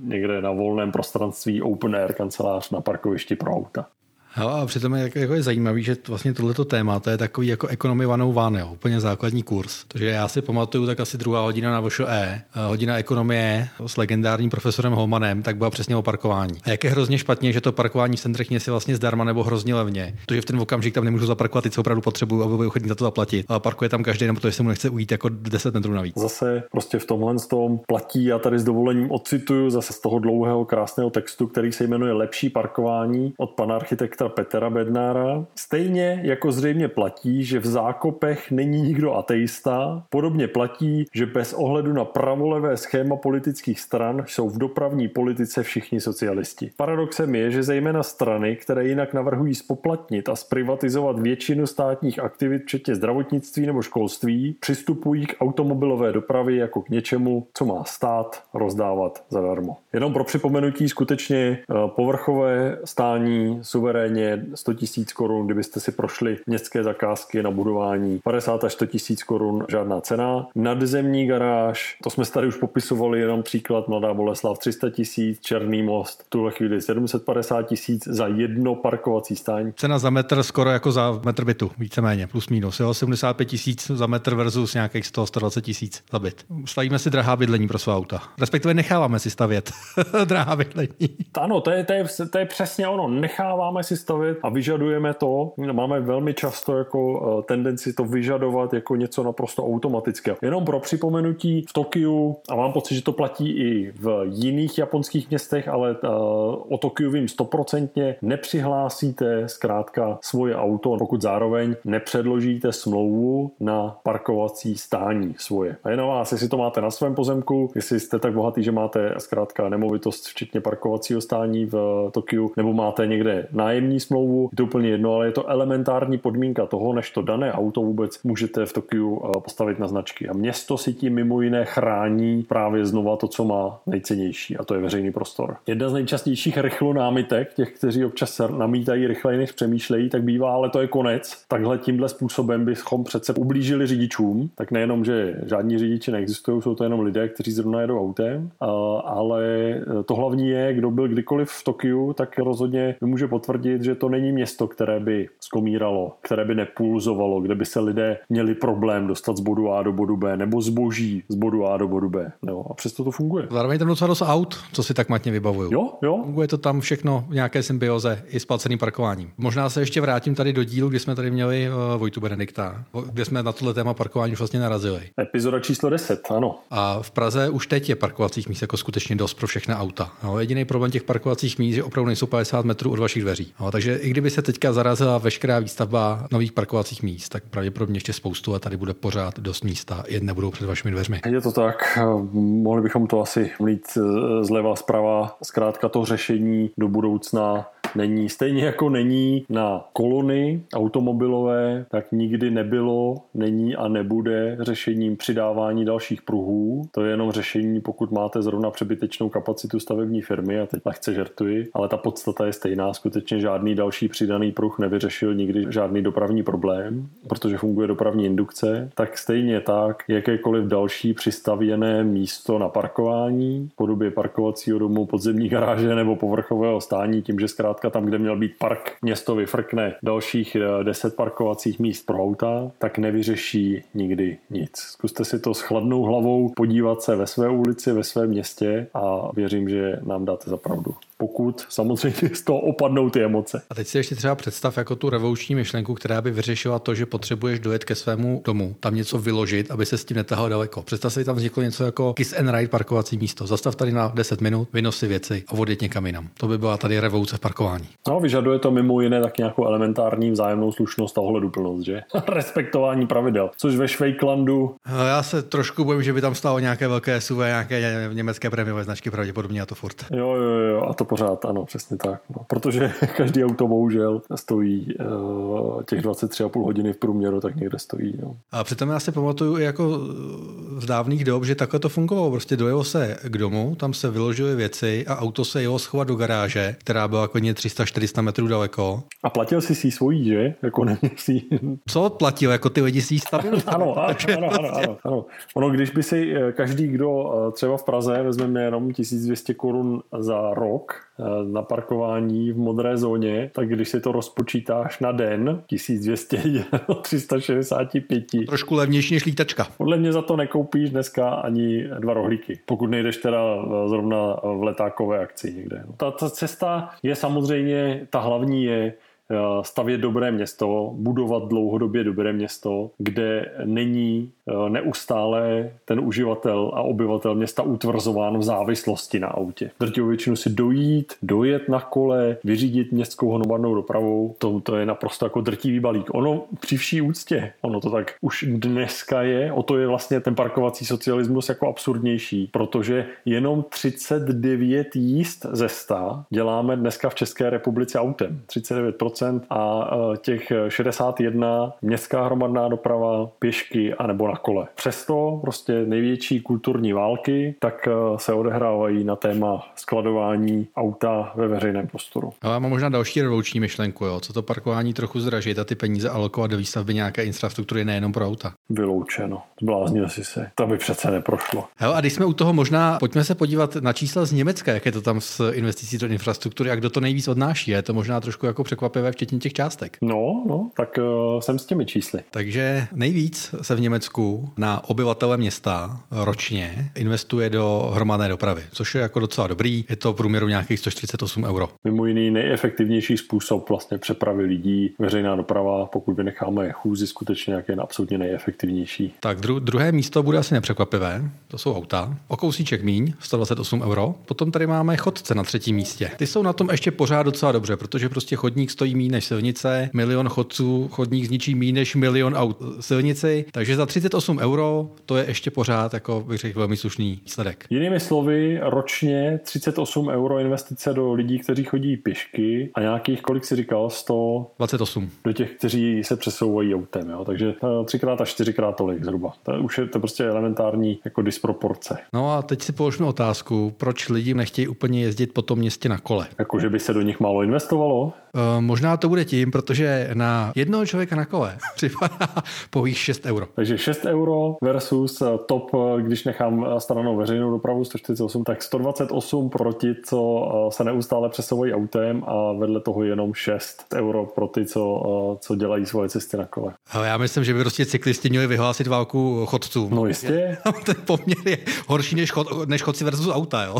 A: někde na volném prostranství open air kancelář na parkovišti pro auta.
B: Hele, a přitom je, jako je zajímavý, že vlastně tohleto téma, to je takový jako economy 101, jo, úplně základní kurz. Takže já si pamatuju tak asi druhá hodina na VŠE, hodina ekonomie s legendárním profesorem Holmanem, tak byla přesně o parkování. A jak je hrozně špatně, že to parkování v centrech je vlastně zdarma nebo hrozně levně. Protože v ten okamžik tam nemůžu zaparkovat ty, co opravdu potřebuju, aby byl ochotný za to zaplatit. Ale parkuje tam každý, nebo to, se mu nechce ujít jako 10 metrů navíc.
A: Zase prostě v tomhle tom platí, já tady s dovolením ocituju zase z toho dlouhého krásného textu, který se jmenuje Lepší parkování od pana architekta architekta Petra Bednára. Stejně jako zřejmě platí, že v zákopech není nikdo ateista, podobně platí, že bez ohledu na pravolevé schéma politických stran jsou v dopravní politice všichni socialisti. Paradoxem je, že zejména strany, které jinak navrhují spoplatnit a zprivatizovat většinu státních aktivit, včetně zdravotnictví nebo školství, přistupují k automobilové dopravě jako k něčemu, co má stát rozdávat zadarmo. Jenom pro připomenutí skutečně eh, povrchové stání suverén méně 100 tisíc korun, kdybyste si prošli městské zakázky na budování 50 až 100 tisíc korun, žádná cena. Nadzemní garáž, to jsme tady už popisovali, jenom příklad Mladá Boleslav 300 tisíc, Černý most, v tuhle chvíli 750 tisíc za jedno parkovací stání.
B: Cena za metr skoro jako za metr bytu, víceméně, plus minus, jo, 75 tisíc za metr versus nějakých 100, 120 tisíc za byt. Stavíme si drahá bydlení pro svá auta. Respektive necháváme si stavět [laughs] drahá bydlení.
A: Ano, to je, to, je, to je přesně ono. Necháváme si stavět a vyžadujeme to. Máme velmi často jako eh, tendenci to vyžadovat jako něco naprosto automatického. Jenom pro připomenutí v Tokiu, a mám pocit, že to platí i v jiných japonských městech, ale eh, o Tokiu vím stoprocentně, nepřihlásíte zkrátka svoje auto, pokud zároveň nepředložíte smlouvu na parkovací stání svoje. A jenom vás, jestli to máte na svém pozemku, jestli jste tak bohatý, že máte zkrátka nemovitost, včetně parkovacího stání v Tokiu, nebo máte někde nájemní nájemní smlouvu, je to úplně jedno, ale je to elementární podmínka toho, než to dané auto vůbec můžete v Tokiu eh, postavit na značky. A město si tím mimo jiné chrání právě znova to, co má nejcennější, a to je veřejný prostor. Jedna z nejčastějších rychlonámitek, těch, kteří občas namítají rychleji, než přemýšlejí, tak bývá, ale to je konec. Takhle tímhle způsobem bychom přece ublížili řidičům, tak nejenom, že žádní řidiči neexistují, jsou to jenom lidé, kteří zrovna jedou autem, ale to hlavní je, kdo byl kdykoliv v Tokiu, tak rozhodně může potvrdit, tvrdit, že to není město, které by skomíralo, které by nepulzovalo, kde by se lidé měli problém dostat z bodu A do bodu B, nebo zboží z bodu A do bodu B. Jo, a přesto to funguje.
B: Zároveň tam docela dost aut, co si tak matně vybavují.
A: Jo, jo.
B: Funguje to tam všechno v nějaké symbioze i s placeným parkováním. Možná se ještě vrátím tady do dílu, kdy jsme tady měli uh, Vojtu Benedikta, kde jsme na tohle téma parkování vlastně narazili.
A: Epizoda číslo 10, ano.
B: A v Praze už teď je parkovacích míst jako skutečně dost pro všechny auta. No, jediný problém těch parkovacích míst je opravdu nejsou 50 metrů od vašich dveří. No, takže i kdyby se teďka zarazila veškerá výstavba nových parkovacích míst, tak pravděpodobně ještě spoustu a tady bude pořád dost místa, jen nebudou před vašimi dveřmi.
A: Je to tak, mohli bychom to asi mít zleva zprava. Zkrátka to řešení do budoucna není. Stejně jako není na kolony automobilové, tak nikdy nebylo, není a nebude řešením přidávání dalších pruhů. To je jenom řešení, pokud máte zrovna přebytečnou kapacitu stavební firmy, a teď lehce žertuji, ale ta podstata je stejná. Skutečně žádný další přidaný pruh nevyřešil nikdy žádný dopravní problém, protože funguje dopravní indukce. Tak stejně tak, jakékoliv další přistavěné místo na parkování podobě parkovacího domu, podzemní garáže nebo povrchového stání, tím, že zkrátka tam, kde měl být park, město vyfrkne dalších 10 eh, parkovacích míst pro auta, tak nevyřeší nikdy nic. Zkuste si to s chladnou hlavou podívat se ve své ulici, ve svém městě a věřím, že nám dáte za pravdu pokud samozřejmě z toho opadnou ty emoce.
B: A teď si ještě třeba představ jako tu revoluční myšlenku, která by vyřešila to, že potřebuješ dojet ke svému domu, tam něco vyložit, aby se s tím netahal daleko. Představ si, tam vzniklo něco jako kiss and ride parkovací místo. Zastav tady na 10 minut, vynos si věci a odjet někam jinam. To by byla tady revoluce v parkování.
A: No, vyžaduje to mimo jiné tak nějakou elementární vzájemnou slušnost a ohleduplnost, že? [laughs] Respektování pravidel. Což ve Švejklandu.
B: No, já se trošku bojím, že by tam stálo nějaké velké SUV, nějaké německé prémiové značky pravděpodobně a to furt.
A: Jo, jo, jo. A to pořád, ano, přesně tak. No. Protože [laughs] každý auto bohužel stojí uh, těch 23,5 hodiny v průměru, tak někde stojí. No.
B: A přitom já si pamatuju jako z dávných dob, že takhle to fungovalo. Prostě dojelo se k domu, tam se vyložily věci a auto se jelo schovat do garáže, která byla klidně 300-400 metrů daleko.
A: A platil jsi si svojí, že? Jako si...
B: Co platil? Jako ty lidi si ji stavili? [laughs]
A: ano, ano, ano, ano, ano, ano. Ono, když by si eh, každý, kdo eh, třeba v Praze vezme jenom 1200 korun za rok na parkování v modré zóně, tak když si to rozpočítáš na den, 1200 365. [laughs]
B: Trošku levnější než lítačka.
A: Podle mě za to nekoupíš dneska ani dva rohlíky, pokud nejdeš teda zrovna v letákové akci někde. Ta, ta cesta je samozřejmě, ta hlavní je Eh, stavět dobré město, budovat dlouhodobě dobré město, kde není eh, neustále ten uživatel a obyvatel města utvrzován v závislosti na autě. Drtivou většinu si dojít, dojet na kole, vyřídit městskou hromadnou dopravou, to, to je naprosto jako drtivý balík. Ono při vší úctě, ono to tak už dneska je, o to je vlastně ten parkovací socialismus jako absurdnější, protože jenom 39 jíst ze 100 děláme dneska v České republice autem. 39% a e, těch 61 městská hromadná doprava, pěšky a nebo na kole. Přesto prostě největší kulturní války tak e, se odehrávají na téma skladování auta ve veřejném prostoru.
B: Ale mám možná další revoluční myšlenku, jo. co to parkování trochu zražit a ty peníze alokovat do výstavby nějaké infrastruktury nejenom pro auta.
A: Vyloučeno. Zbláznil si se. To by přece neprošlo.
B: Jo, a když jsme u toho možná, pojďme se podívat na čísla z Německa, jak je to tam s investicí do infrastruktury a kdo to nejvíc odnáší. Je to možná trošku jako překvapivé, včetně těch částek.
A: No, no, tak uh, jsem s těmi čísly.
B: Takže nejvíc se v Německu na obyvatele města ročně investuje do hromadné dopravy, což je jako docela dobrý. Je to v průměru nějakých 148 euro.
A: Mimo jiný nejefektivnější způsob vlastně přepravy lidí, veřejná doprava, pokud vynecháme chůzi, skutečně jak je absolutně nejefektivnější.
B: Tak dru- druhé místo bude asi nepřekvapivé, to jsou auta. O kousíček míň, 128 euro. Potom tady máme chodce na třetím místě. Ty jsou na tom ještě pořád docela dobře, protože prostě chodník stojí méně než silnice, milion chodců, chodník zničí méně než milion aut silnici, takže za 38 euro to je ještě pořád, jako bych řekl, velmi slušný výsledek.
A: Jinými slovy, ročně 38 euro investice do lidí, kteří chodí pěšky a nějakých, kolik si říkal, 100?
B: 28.
A: Do těch, kteří se přesouvají autem, jo? takže eh, třikrát a čtyřikrát tolik zhruba. To už je to prostě elementární jako disproporce.
B: No a teď si položme otázku, proč lidi nechtějí úplně jezdit po tom městě na kole?
A: Jako, že by se do nich málo investovalo?
B: Uh, možná to bude tím, protože na jednoho člověka na kole [laughs] připadá pouhých 6 euro.
A: Takže 6 euro versus eh, top, eh, když nechám stranou veřejnou dopravu 148, tak 128 proti, co se neustále přesouvají autem a vedle toho jenom 6 euro pro ty, co, co dělají svoje cesty na kole.
B: Ale já myslím, že by prostě cyklisti měli vyhlásit válku chodcům.
A: No jistě. [laughs]
B: Ten poměr je horší než, chod, než chodci versus auta, jo.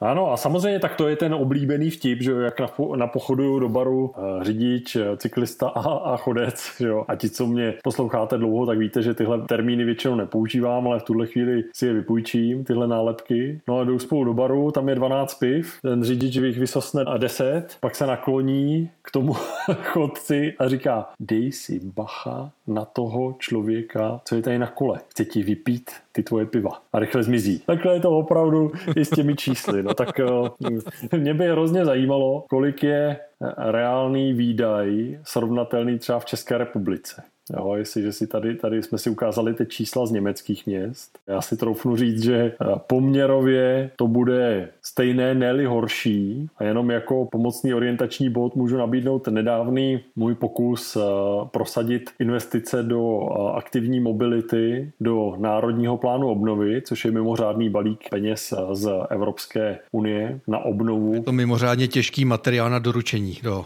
A: Ano a samozřejmě tak to je ten oblíbený vtip, že jak na, na pochodu do baru uh, řidič, eh, cyklista a, a chodec. Že jo? A ti, co mě posloucháte dlouho, tak víte, že tyhle termíny většinou nepoužívám, ale v tuhle chvíli si je vypůjčím, tyhle nálepky. No a jdou spolu do baru, tam je 12 piv, ten řidič jich vysosne a 10, pak se nakloní k tomu [laughs] chodci a říká, dej si bacha na toho člověka, co je tady na kole. Chce ti vypít ty tvoje piva. A rychle zmizí. Takhle je to opravdu i s těmi čísly. No tak eh, mě by hrozně zajímalo, kolik je reálný výdaj srovnatelný třeba v České republice. Jo, jestliže si tady, tady jsme si ukázali ty čísla z německých měst, já si troufnu říct, že eh, poměrově to bude stejné, ne horší a jenom jako pomocný orientační bod můžu nabídnout nedávný můj pokus eh, prosadit investice do eh, aktivní mobility, do Národního plánu obnovy, což je mimořádný balík peněz z Evropské unie na obnovu. Je
B: to mimořádně těžký materiál na doručení do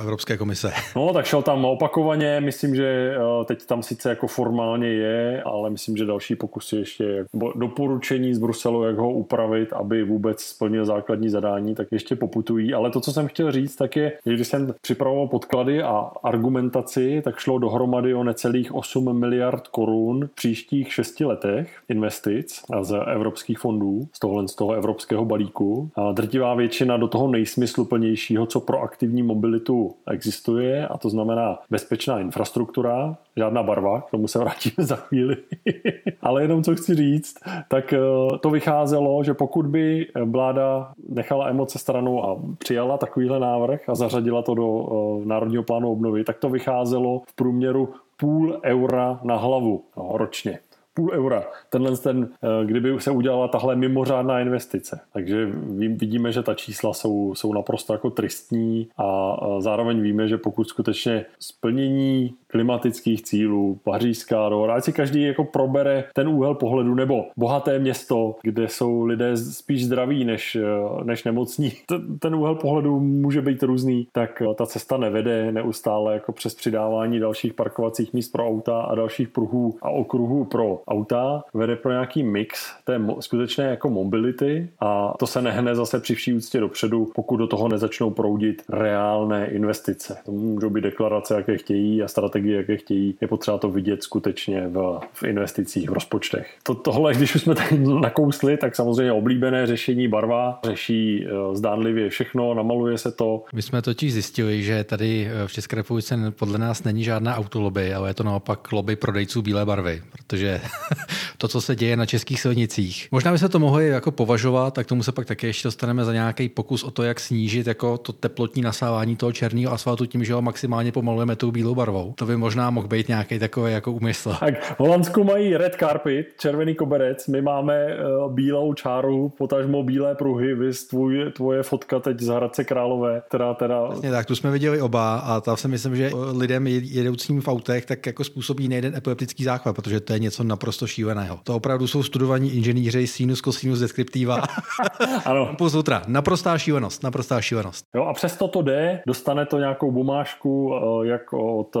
B: Evropské komise.
A: No, tak šel tam opakovaně, myslím, že Teď tam sice jako formálně je, ale myslím, že další pokusy ještě doporučení z Bruselu, jak ho upravit, aby vůbec splnil základní zadání, tak ještě poputují. Ale to, co jsem chtěl říct, tak je, že když jsem připravoval podklady a argumentaci, tak šlo dohromady o necelých 8 miliard korun v příštích šesti letech investic z evropských fondů, z tohohle z toho evropského balíku. A drtivá většina do toho nejsmysluplnějšího, co pro aktivní mobilitu existuje, a to znamená bezpečná infrastruktura, žádná barva, k tomu se vrátíme [laughs] za chvíli. [laughs] Ale jenom co chci říct, tak eh, to vycházelo, že pokud by vláda nechala emoce stranou a přijala takovýhle návrh a zařadila to do eh, Národního plánu obnovy, tak to vycházelo v průměru půl eura na hlavu no, ročně půl eura. Tenhle ten, eh, kdyby se udělala tahle mimořádná investice. Takže vidíme, že ta čísla jsou, jsou naprosto jako tristní a zároveň víme, že pokud skutečně splnění klimatických cílů, pařížská dohoda, ať si každý jako probere ten úhel pohledu, nebo bohaté město, kde jsou lidé spíš zdraví než, eh, než nemocní. Ten úhel pohledu může být různý, tak eh, ta cesta nevede neustále jako přes přidávání dalších parkovacích míst pro auta a dalších pruhů a okruhů pro auta, vede pro nějaký mix té skutečné jako mobility a to se nehne zase při vší úctě dopředu, pokud do toho nezačnou proudit reálné investice. To můžou být deklarace, jaké chtějí a strategie strategii, jaké chtějí, je potřeba to vidět skutečně v, v investicích, v rozpočtech. To, tohle, když už jsme tady nakousli, tak samozřejmě oblíbené řešení barva řeší eh, zdánlivě všechno, namaluje se to.
B: My jsme totiž zjistili, že tady eh, v České republice podle nás není žádná autolobby, ale je to naopak lobby prodejců bílé barvy, protože [laughs] to, co se děje na českých silnicích. Možná by se to mohli jako považovat, tak tomu se pak také ještě dostaneme za nějaký pokus o to, jak snížit jako to teplotní nasávání toho černého asfaltu tím, že ho maximálně pomalujeme tou bílou barvou. To by možná mohl být nějaký takový jako úmysl.
A: Tak v Holandsku mají red carpet, červený koberec, my máme uh, bílou čáru, potažmo bílé pruhy, vy tvůj, tvoje fotka teď z Hradce Králové, která teda...
B: Přesně tak, tu jsme viděli oba a tam si myslím, že lidem jedoucím v autech tak jako způsobí nejden epileptický záchvat, protože to je něco naprosto šíleného. To opravdu jsou studovaní inženýři sinus, cosinus, deskriptiva. [laughs] ano. [laughs] Plus ultra. Naprostá šílenost, naprostá šílenost.
A: Jo a přesto to jde, dostane to nějakou bumášku, eh, jak od eh,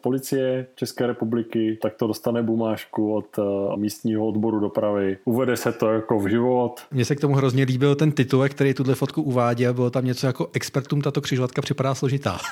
A: policie České republiky, tak to dostane bumášku od eh, místního odboru dopravy. Uvede se to jako v život.
B: Mně se k tomu hrozně líbil ten titulek, který tuhle fotku uváděl. Bylo tam něco jako expertům tato křižovatka připadá složitá. [laughs]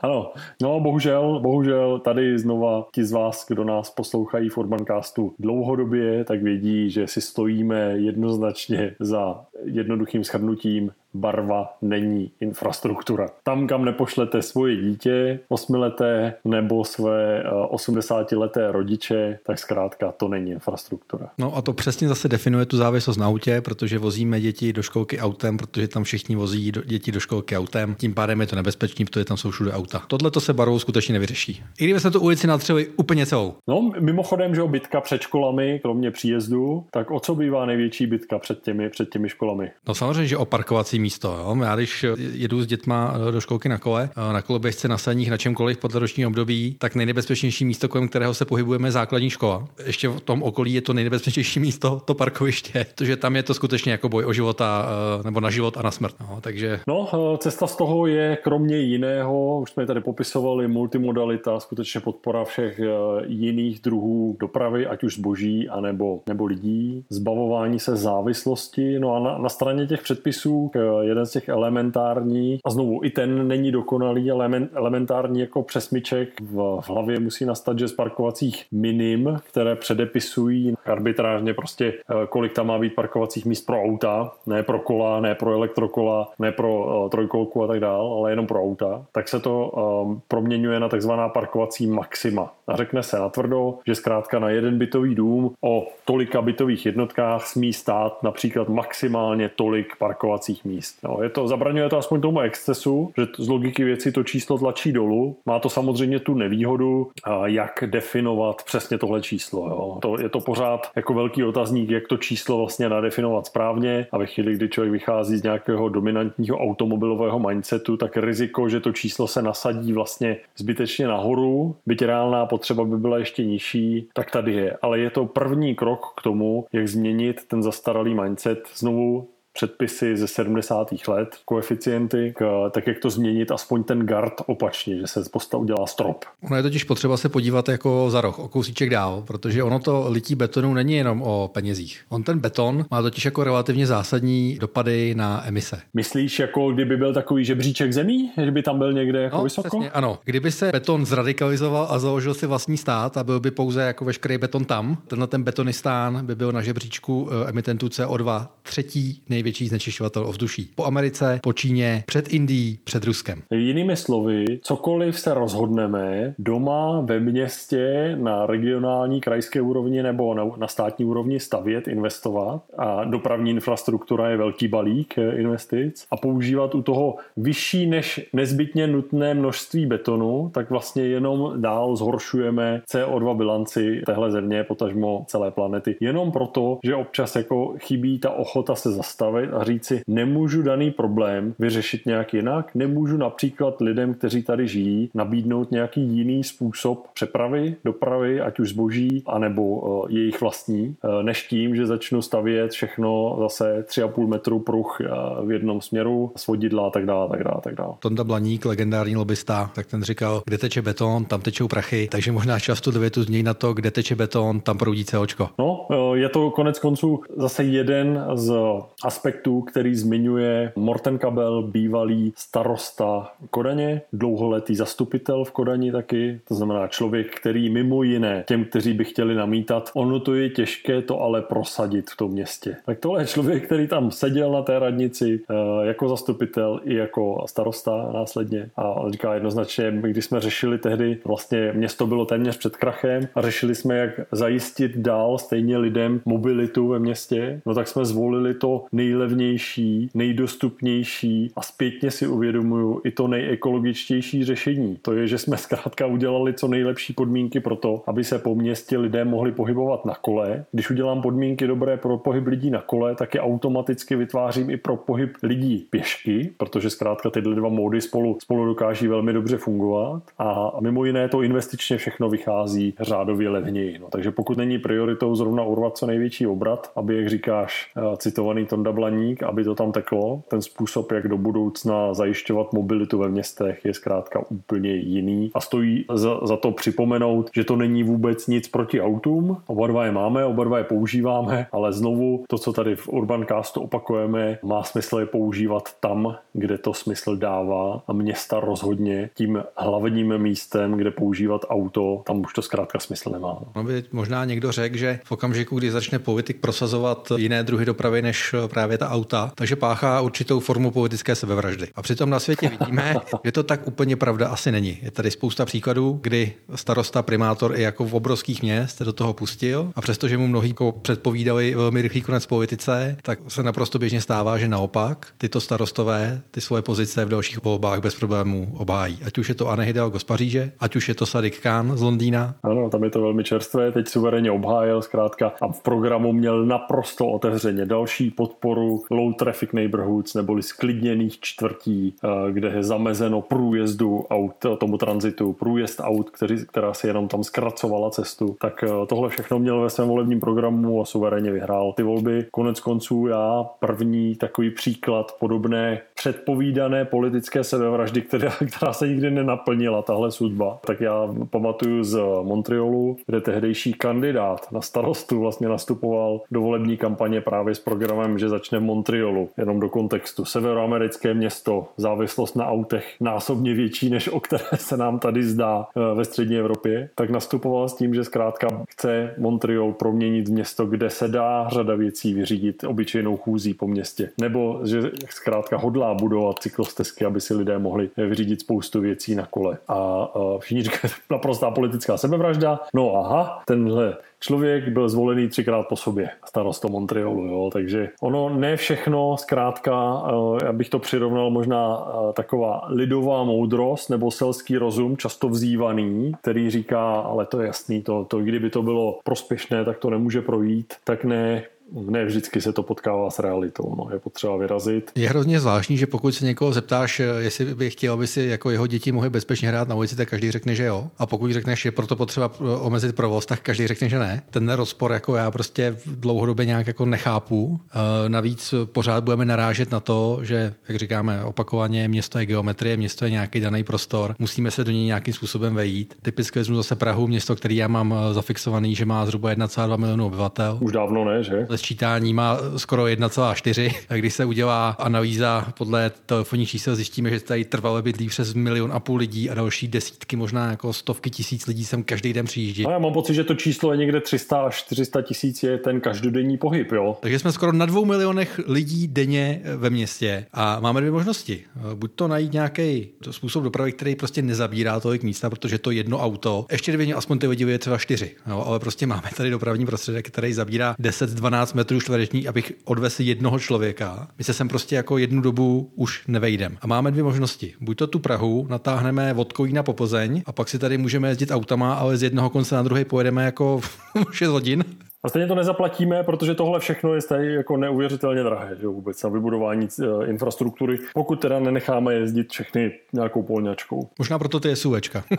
A: ano, no bohužel, bohužel tady znova ti z vás, kdo nás poslouchají v Urbancastu dlouhodobě, tak vědí, že si stojíme jednoznačně za jednoduchým shrnutím barva není infrastruktura. Tam, kam nepošlete svoje dítě, osmileté nebo své 80-leté eh, rodiče, tak zkrátka to není infrastruktura.
B: No a to přesně zase definuje tu závislost na autě, protože vozíme děti do školky autem, protože tam všichni vozí děti do školky autem. Tím pádem je to nebezpečný, protože tam jsou všude auta. Tohle to se barvou skutečně nevyřeší. I kdyby se tu ulici natřeli úplně celou.
A: No, mimochodem, že bitka před školami, kromě příjezdu, tak o co bývá největší bitka před těmi, před těmi školami?
B: No samozřejmě, že o parkovací místo. Jo? Já když jedu s dětma do školky na kole, na koloběžce, na saních, na čemkoliv podle ročního období, tak nejnebezpečnější místo, kolem kterého se pohybujeme, je základní škola. Ještě v tom okolí je to nejnebezpečnější [laughs] místo, to parkoviště, protože tam je to skutečně jako boj o života nebo na život a na smrt. No, takže...
A: no cesta z toho je kromě jiného, už jsme tady popisovali, multimodalita, skutečně podpora všech jiných druhů dopravy, ať už zboží, anebo, nebo lidí, zbavování se závislosti. No a na, na straně těch předpisů jeden z těch elementárních, a znovu i ten není dokonalý, ale elementární jako přesmyček. V, v hlavě musí nastat, že z parkovacích minim, které předepisují arbitrážně prostě, eh, kolik tam má být parkovacích míst pro auta, ne pro kola, ne pro elektrokola, ne pro uh, trojkolku a tak dále, ale jenom pro auta, tak se to um, proměňuje na takzvaná parkovací maxima. A řekne se natvrdo, že zkrátka na jeden bytový dům o tolika bytových jednotkách smí stát například maximálně tolik parkovacích míst. No, je to, zabraňuje to aspoň tomu excesu, že z logiky věci to číslo tlačí dolů. Má to samozřejmě tu nevýhodu, jak definovat přesně tohle číslo. Jo. To, je to pořád jako velký otazník, jak to číslo vlastně nadefinovat správně a ve chvíli, kdy člověk vychází z nějakého dominantního automobilového mindsetu, tak riziko, že to číslo se nasadí vlastně zbytečně nahoru, byť reálná potřeba by byla ještě nižší, tak tady je. Ale je to první krok k tomu, jak změnit ten zastaralý mindset. Znovu předpisy ze 70. let, koeficienty, k, tak jak to změnit aspoň ten guard opačně, že se postav udělá strop.
B: Ono je totiž potřeba se podívat jako za roh, o kousíček dál, protože ono to lití betonu není jenom o penězích. On ten beton má totiž jako relativně zásadní dopady na emise.
A: Myslíš, jako kdyby byl takový žebříček zemí, že by tam byl někde jako no, vysoko? Přesně,
B: ano. Kdyby se beton zradikalizoval a založil si vlastní stát a byl by pouze jako veškerý beton tam, tenhle ten betonistán by byl na žebříčku eh, emitentů CO2 třetí největší největší znečišťovatel ovzduší. Po Americe, po Číně, před Indií, před Ruskem.
A: Jinými slovy, cokoliv se rozhodneme doma, ve městě, na regionální, krajské úrovni nebo na, na státní úrovni stavět, investovat a dopravní infrastruktura je velký balík eh, investic a používat u toho vyšší než nezbytně nutné množství betonu, tak vlastně jenom dál zhoršujeme CO2 bilanci téhle země, potažmo celé planety. Jenom proto, že občas jako chybí ta ochota se zastavit a říct si, nemůžu daný problém vyřešit nějak jinak, nemůžu například lidem, kteří tady žijí, nabídnout nějaký jiný způsob přepravy, dopravy, ať už zboží, anebo uh, jejich vlastní, uh, než tím, že začnu stavět všechno zase 3,5 metru pruh uh, v jednom směru, svodidla a tak dále, tak dále, tak dále.
B: Tonda Blaník, legendární lobista, tak ten říkal, kde teče beton, tam tečou prachy, takže možná často tu větu změní na to, kde teče beton, tam proudí COčko.
A: No, je to konec konců zase jeden z aspektů, který zmiňuje Morten Kabel, bývalý starosta Kodaně, dlouholetý zastupitel v Kodani taky, to znamená člověk, který mimo jiné těm, kteří by chtěli namítat, ono to je těžké to ale prosadit v tom městě. Tak tohle je člověk, který tam seděl na té radnici eh, jako zastupitel i jako starosta následně a říká jednoznačně, když jsme řešili tehdy, vlastně město bylo téměř před krachem a řešili jsme, jak zajistit dál stejně lidem mobilitu ve městě, no tak jsme zvolili to nejlevnější, nejdostupnější a zpětně si uvědomuju i to nejekologičtější řešení. To je, že jsme zkrátka udělali co nejlepší podmínky pro to, aby se po městě lidé mohli pohybovat na kole. Když udělám podmínky dobré pro pohyb lidí na kole, tak je automaticky vytvářím i pro pohyb lidí pěšky, protože zkrátka tyhle dva módy spolu, spolu dokáží velmi dobře fungovat. A mimo jiné to investičně všechno vychází řádově levněji. No, takže pokud není prioritou zrovna urvat co největší obrat, aby, jak říkáš, eh, citovaný Tonda Blaník, aby to tam teklo, ten způsob, jak do budoucna zajišťovat mobilitu ve městech, je zkrátka úplně jiný. A stojí za, za to připomenout, že to není vůbec nic proti autům. Oba dva je máme, oba dva je používáme, ale znovu to, co tady v Urbancastu opakujeme, má smysl je používat tam, kde to smysl dává a města rozhodně tím hlavním místem, kde používat auto, tam už to zkrátka smysl nemá.
B: No by možná někdo řekl, že v okamžiku, kdy začne politik prosazovat jiné druhy dopravy než právě ta auta, takže páchá určitou formu politické sebevraždy. A přitom na světě vidíme, že to tak úplně pravda asi není. Je tady spousta příkladů, kdy starosta, primátor i jako v obrovských měst do toho pustil a přestože mu mnohý jako předpovídali velmi rychlý konec politice, tak se naprosto běžně stává, že naopak tyto starostové ty svoje pozice v dalších volbách bez problémů obhájí. Ať už je to Anne Hidalgo z Paříže, ať už je to Sadik Khan z Londýna.
A: Ano, tam je to velmi čerstvé, teď suverénně obhájil zkrátka a v programu měl naprosto otevřeně další podporu low traffic neighborhoods neboli sklidněných čtvrtí, eh, kde je zamezeno průjezdu aut, tomu tranzitu, průjezd aut, který, která si jenom tam zkracovala cestu. Tak eh, tohle všechno měl ve svém volebním programu a suverénně vyhrál ty volby. Konec konců já první takový příklad podobné předpovídané politické sebevraždy, která, [laughs] která se nikdy nenaplnila, tahle sudba. Tak já pamatuju z Montrealu, kde tehdejší kandidát na starostu vlastně nastupoval do volební kampaně právě s programem, že začne v Montrealu. Jenom do kontextu. Severoamerické město, závislost na autech násobně větší, než o které [laughs] se nám tady zdá eh, ve střední Evropě. Tak nastupoval s tím, že zkrátka chce Montreal proměnit město, kde se dá řada věcí vyřídit obyčejnou chůzí po městě. Nebo že zkrátka hodlá budovat cyklostezky, aby si lidé mohli vyřídit spoustu věcí na kole. A všichni říkají, [laughs] naprostá politická sebevražda. No aha, tenhle člověk byl zvolený třikrát po sobě, starosto Montrealu, jo, takže ono ne všechno, zkrátka, já bych to přirovnal možná taková lidová moudrost nebo selský rozum, často vzývaný, který říká, ale to je jasný, to, to kdyby to bylo prospěšné, tak to nemůže projít, tak ne, ne vždycky se to potkává s realitou, no, je potřeba vyrazit.
B: Je hrozně zvláštní, že pokud se někoho zeptáš, jestli by chtěl, aby si jako jeho děti mohly bezpečně hrát na ulici, tak každý řekne, že jo. A pokud řekneš, že proto potřeba omezit provoz, tak každý řekne, že ne. Ten rozpor jako já prostě dlouhodobě nějak jako nechápu. E, navíc pořád budeme narážet na to, že, jak říkáme opakovaně, město je geometrie, město je nějaký daný prostor, musíme se do něj nějakým způsobem vejít. Typicky vezmu zase Prahu, město, který já mám zafixovaný, že má zhruba 1,2 milionu obyvatel.
A: Už dávno ne, že?
B: Sčítání má skoro 1,4. [laughs] A když se udělá analýza podle telefonních čísel, zjistíme, že tady trvalo bydlí přes milion a půl lidí a další desítky, možná jako stovky tisíc lidí sem každý den přijíždí.
A: No já mám pocit, že to číslo je někde 300 až 400 tisíc je ten každodenní pohyb, jo.
B: Takže jsme skoro na dvou milionech lidí denně ve městě a máme dvě možnosti. Buď to najít nějaký způsob dopravy, který prostě nezabírá tolik místa, protože to jedno auto, ještě kdyby aspoň ty lidi je třeba čtyři, jo, ale prostě máme tady dopravní prostředek, který zabírá 10-12 metrů čtvereční, abych odvezl jednoho člověka. My se sem prostě jako jednu dobu už nevejdem. A máme dvě možnosti. Buď to tu Prahu natáhneme od Kolína po Plzeň a pak si tady můžeme jezdit autama, ale z jednoho konce na druhý pojedeme jako [laughs] 6 hodin.
A: A stejně to nezaplatíme, protože tohle všechno je stejně jako neuvěřitelně drahé, že vůbec na vybudování eh, infrastruktury, pokud teda nenecháme jezdit všechny nějakou polňačkou.
B: Možná proto ty SUVčka. [laughs]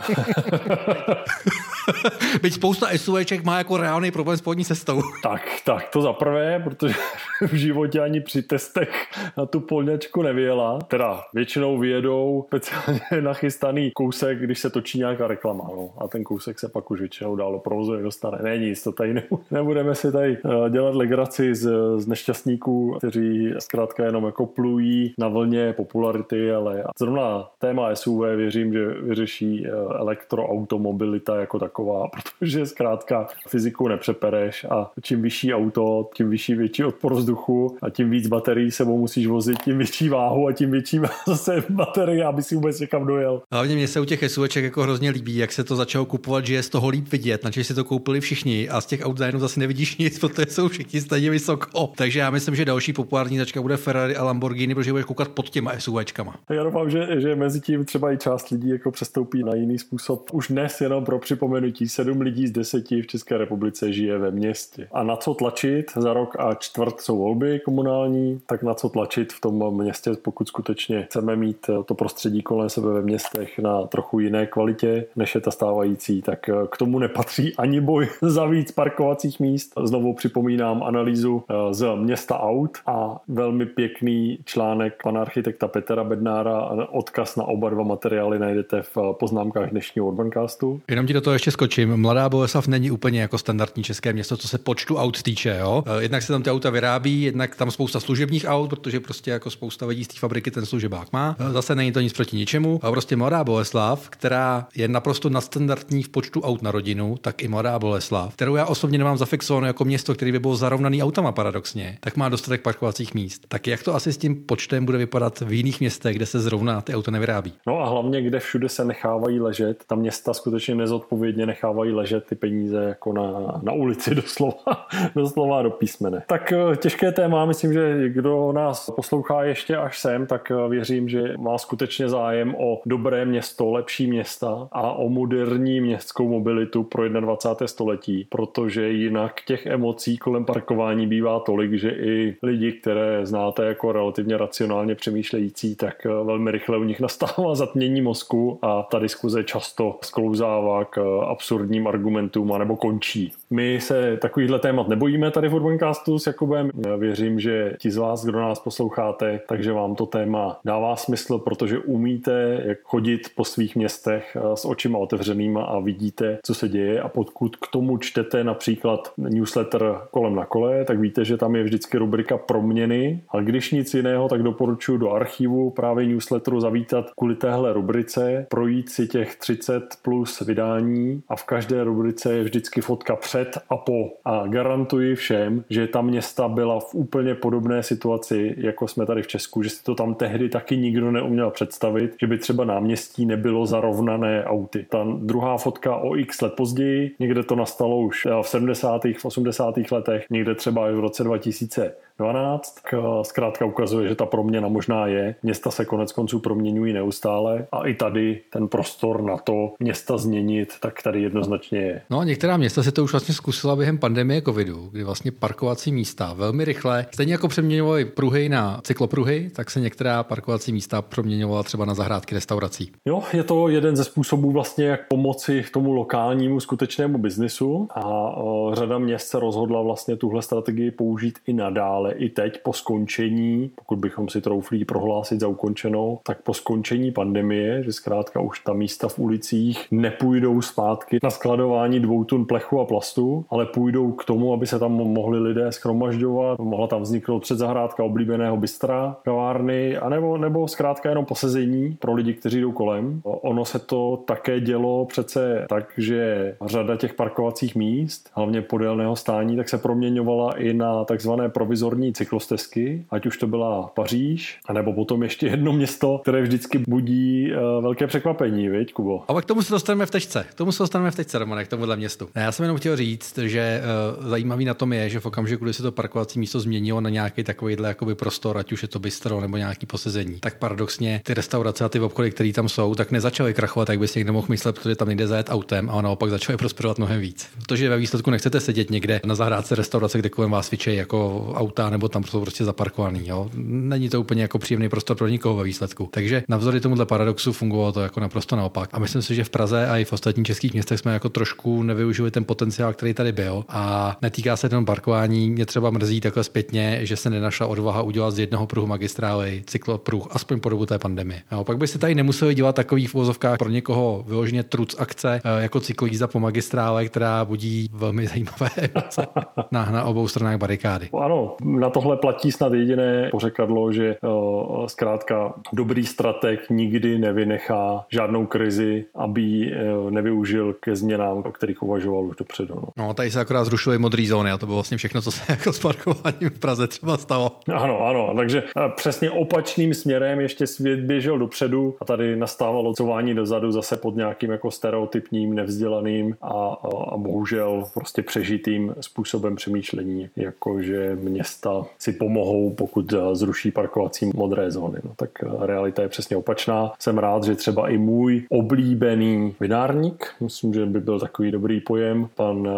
B: Byť spousta SUVček má jako reálný problém s spodní cestou.
A: tak, tak, to za prvé, protože [laughs] v životě ani při testech na tu polňačku nevyjela. Teda většinou vyjedou speciálně [laughs] nachystaný kousek, když se točí nějaká reklama. No. A ten kousek se pak už většinou dál do provozu nedostane. Není to tady nebude nebudeme si tady eh, dělat legraci z, z nešťastníků, kteří zkrátka jenom jako plují na vlně popularity, ale zrovna téma SUV věřím, že vyřeší eh, elektroautomobilita jako taková, [laughs] protože zkrátka fyziku nepřepereš a čím vyšší auto, tím vyšší větší odpor vzduchu a tím víc baterií sebou musíš vozit, tím větší váhu a tím větší [laughs] zase baterie, aby si vůbec někam dojel.
B: Hlavně mě se u těch SUVček jako hrozně líbí, jak se to začalo kupovat, že je z toho líp vidět, na si to koupili všichni a z těch aut zase nevidíš nic, protože jsou všichni stejně vysoko. Takže já myslím, že další populární značka bude Ferrari a Lamborghini, protože budeš koukat pod těma SUVčkama.
A: Já doufám, že, že mezi tím třeba i část lidí jako přestoupí na jiný způsob. Už dnes jenom pro připomenutí, sedm lidí z deseti v České republice žije ve městě. A na co tlačit? Za rok a čtvrt jsou volby komunální, tak na co tlačit v tom městě, pokud skutečně chceme mít to prostředí kolem sebe ve městech na trochu jiné kvalitě, než je ta stávající, tak k tomu nepatří ani boj [laughs] za víc parkovacích míst míst. Znovu připomínám analýzu eh, z města aut a velmi pěkný článek pana architekta Petra Bednára. Odkaz na oba dva materiály najdete v poznámkách dnešního Urbancastu.
B: Jenom ti do toho ještě skočím. Mladá Boleslav není úplně jako standardní české město, co se počtu aut týče. Jo? Eh, jednak se tam ty auta vyrábí, jednak tam spousta služebních aut, protože prostě jako spousta lidí z té fabriky ten služebák má. Eh, zase není to nic proti ničemu. A prostě Mladá Boleslav, která je naprosto nadstandardní v počtu aut na rodinu, tak i Mladá Boleslav, kterou já osobně nemám zafixovat Tucson jako město, který by bylo zarovnaný autama paradoxně, tak má dostatek parkovacích míst. Tak jak to asi s tím počtem bude vypadat v jiných městech, kde se zrovna ty auta nevyrábí?
A: No a hlavně, kde všude se nechávají ležet, ta města skutečně nezodpovědně nechávají ležet ty peníze jako na, na ulici [laughs] doslova, doslova do písmene. Tak eh, těžké téma, myslím, že kdo nás poslouchá ještě až sem, tak eh, věřím, že má skutečně zájem o dobré město, lepší města a o moderní městskou mobilitu pro 21. století, protože jinak těch emocí kolem parkování bývá tolik, že i lidi, které znáte jako relativně racionálně přemýšlející, tak eh, velmi rychle u nich nastává zatmění mozku a ta diskuze často sklouzává k eh, absurdním argumentům anebo končí. My se takovýchhle témat nebojíme tady v Urbancastu s Jakubem. Já věřím, že ti z vás, kdo nás posloucháte, takže vám to téma dává smysl, protože umíte chodit po svých městech eh, s očima otevřenýma a vidíte, co se děje a pokud k tomu čtete například newsletter kolem na kole, tak víte, že tam je vždycky rubrika proměny, ale když nic jiného, tak doporučuji do archivu právě newsletteru zavítat kvůli téhle rubrice, projít si těch 30 plus vydání a v každé rubrice je vždycky fotka před a po. A garantuji všem, že ta města byla v úplně podobné situaci, jako jsme tady v Česku, že si to tam tehdy taky nikdo neuměl představit, že by třeba náměstí nebylo zarovnané auty. Ta druhá fotka o x let později, někde to nastalo už v 70 v 80. letech, někde třeba i v roce 2000 12. Zkrátka ukazuje, že ta proměna možná je. Města se konec konců proměňují neustále a i tady ten prostor na to města změnit, tak tady jednoznačně je.
B: No a některá města se to už vlastně zkusila během pandemie covidu, kdy vlastně parkovací místa velmi rychle, stejně jako přeměňovaly pruhy na cyklopruhy, tak se některá parkovací místa proměňovala třeba na zahrádky restaurací.
A: Jo, je to jeden ze způsobů vlastně, jak pomoci tomu lokálnímu skutečnému biznisu a řada řada měst se rozhodla vlastně tuhle strategii použít i nadále, i teď po skončení, pokud bychom si trouflí prohlásit za ukončenou, tak po skončení pandemie, že zkrátka už ta místa v ulicích nepůjdou zpátky na skladování dvou tun plechu a plastu, ale půjdou k tomu, aby se tam mohli lidé schromažďovat, mohla tam vzniknout předzahrádka oblíbeného bystra, kavárny, anebo, nebo zkrátka jenom posezení pro lidi, kteří jdou kolem. Ono se to také dělo přece tak, že řada těch parkovacích míst, hlavně podélného stání, tak se proměňovala i na takzvané provizorní cyklostezky, ať už to byla Paříž, anebo potom ještě jedno město, které vždycky budí uh, velké překvapení, viď, Kubo?
B: Ale k tomu se dostaneme v tečce. K tomu se dostaneme v tečce, Romane, k tomuhle městu. Já jsem jenom chtěl říct, že uh, zajímavý na tom je, že v okamžiku, kdy se to parkovací místo změnilo na nějaký takovýhle jakoby prostor, ať už je to bistro nebo nějaký posezení, tak paradoxně ty restaurace a ty obchody, které tam jsou, tak nezačaly krachovat, jak by si někdo mohl myslet, protože tam nejde zajet autem a naopak začaly prosperovat mnohem víc. Protože ve výsledku nechcete sedět někde na zahrádce restaurace, kde kolem vás fičejí jako auta nebo tam jsou prostě zaparkovaný. Jo? Není to úplně jako příjemný prostor pro nikoho ve výsledku. Takže navzdory tomuhle paradoxu fungovalo to jako naprosto naopak. A myslím si, že v Praze a i v ostatních českých městech jsme jako trošku nevyužili ten potenciál, který tady byl. A netýká se jenom parkování. Mě třeba mrzí takhle zpětně, že se nenašla odvaha udělat z jednoho pruhu magistrály cyklopruh, aspoň po dobu té pandemie. No, pak by se tady nemuseli dělat takový v vozovkách pro někoho vyloženě truc akce eh, jako cyklojízda po magistrále, která budí velmi zajímavé emoce [laughs] na, na obou stranách barikády.
A: Ano, na tohle platí snad jediné pořekadlo, že uh, zkrátka dobrý strateg nikdy nevynechá žádnou krizi, aby uh, nevyužil ke změnám, o kterých uvažoval už dopředu. No.
B: no tady se akorát zrušily modré zóny a to bylo vlastně všechno, co se [laughs] jako s parkováním v Praze třeba stalo.
A: Ano, ano, takže přesně opačným směrem ještě svět běžel dopředu a tady nastávalo cování dozadu zase pod nějakým jako stereotypním, nevzdělaným a, a, a bohužel prostě přežitým způsobem přemýšlení, jakože města si pomohou, pokud zruší parkovací modré zóny. No, tak realita je přesně opačná. Jsem rád, že třeba i můj oblíbený vinárník, myslím, že by byl takový dobrý pojem, pan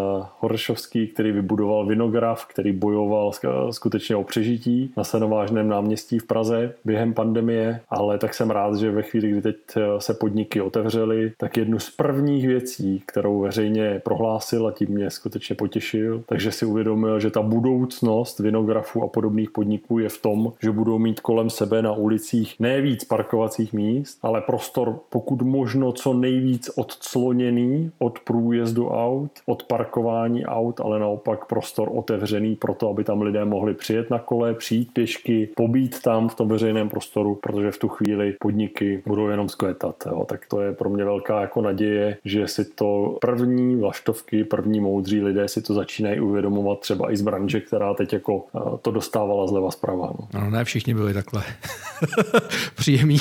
A: Horšovský, který vybudoval vinograf, který bojoval skutečně o přežití na Senovážném náměstí v Praze během pandemie, ale tak jsem rád, že ve chvíli, kdy teď se podniky otevřely, tak jednu z prvních věcí, kterou veřejně prohlásil a tím mě skutečně potěšil, takže si uvědomil, že ta budoucnost vinografů a podobných podniků je v tom, že budou mít kolem sebe na ulicích ne víc parkovacích míst, ale prostor pokud možno co nejvíc odcloněný od průjezdu aut, od parkování aut, ale naopak prostor otevřený pro to, aby tam lidé mohli přijet na kole, přijít pěšky, pobít tam v tom veřejném prostoru, protože v tu chvíli podniky budou jenom skvětat. Jo. Tak to je pro mě velká jako naděje, že si to první vlaštovky, první moudří lidé si to začínají uvědomovat třeba i z branže, která teď jako eh, to dostávala zleva zprava. No.
B: Ano, ne všichni byli takhle [laughs] příjemní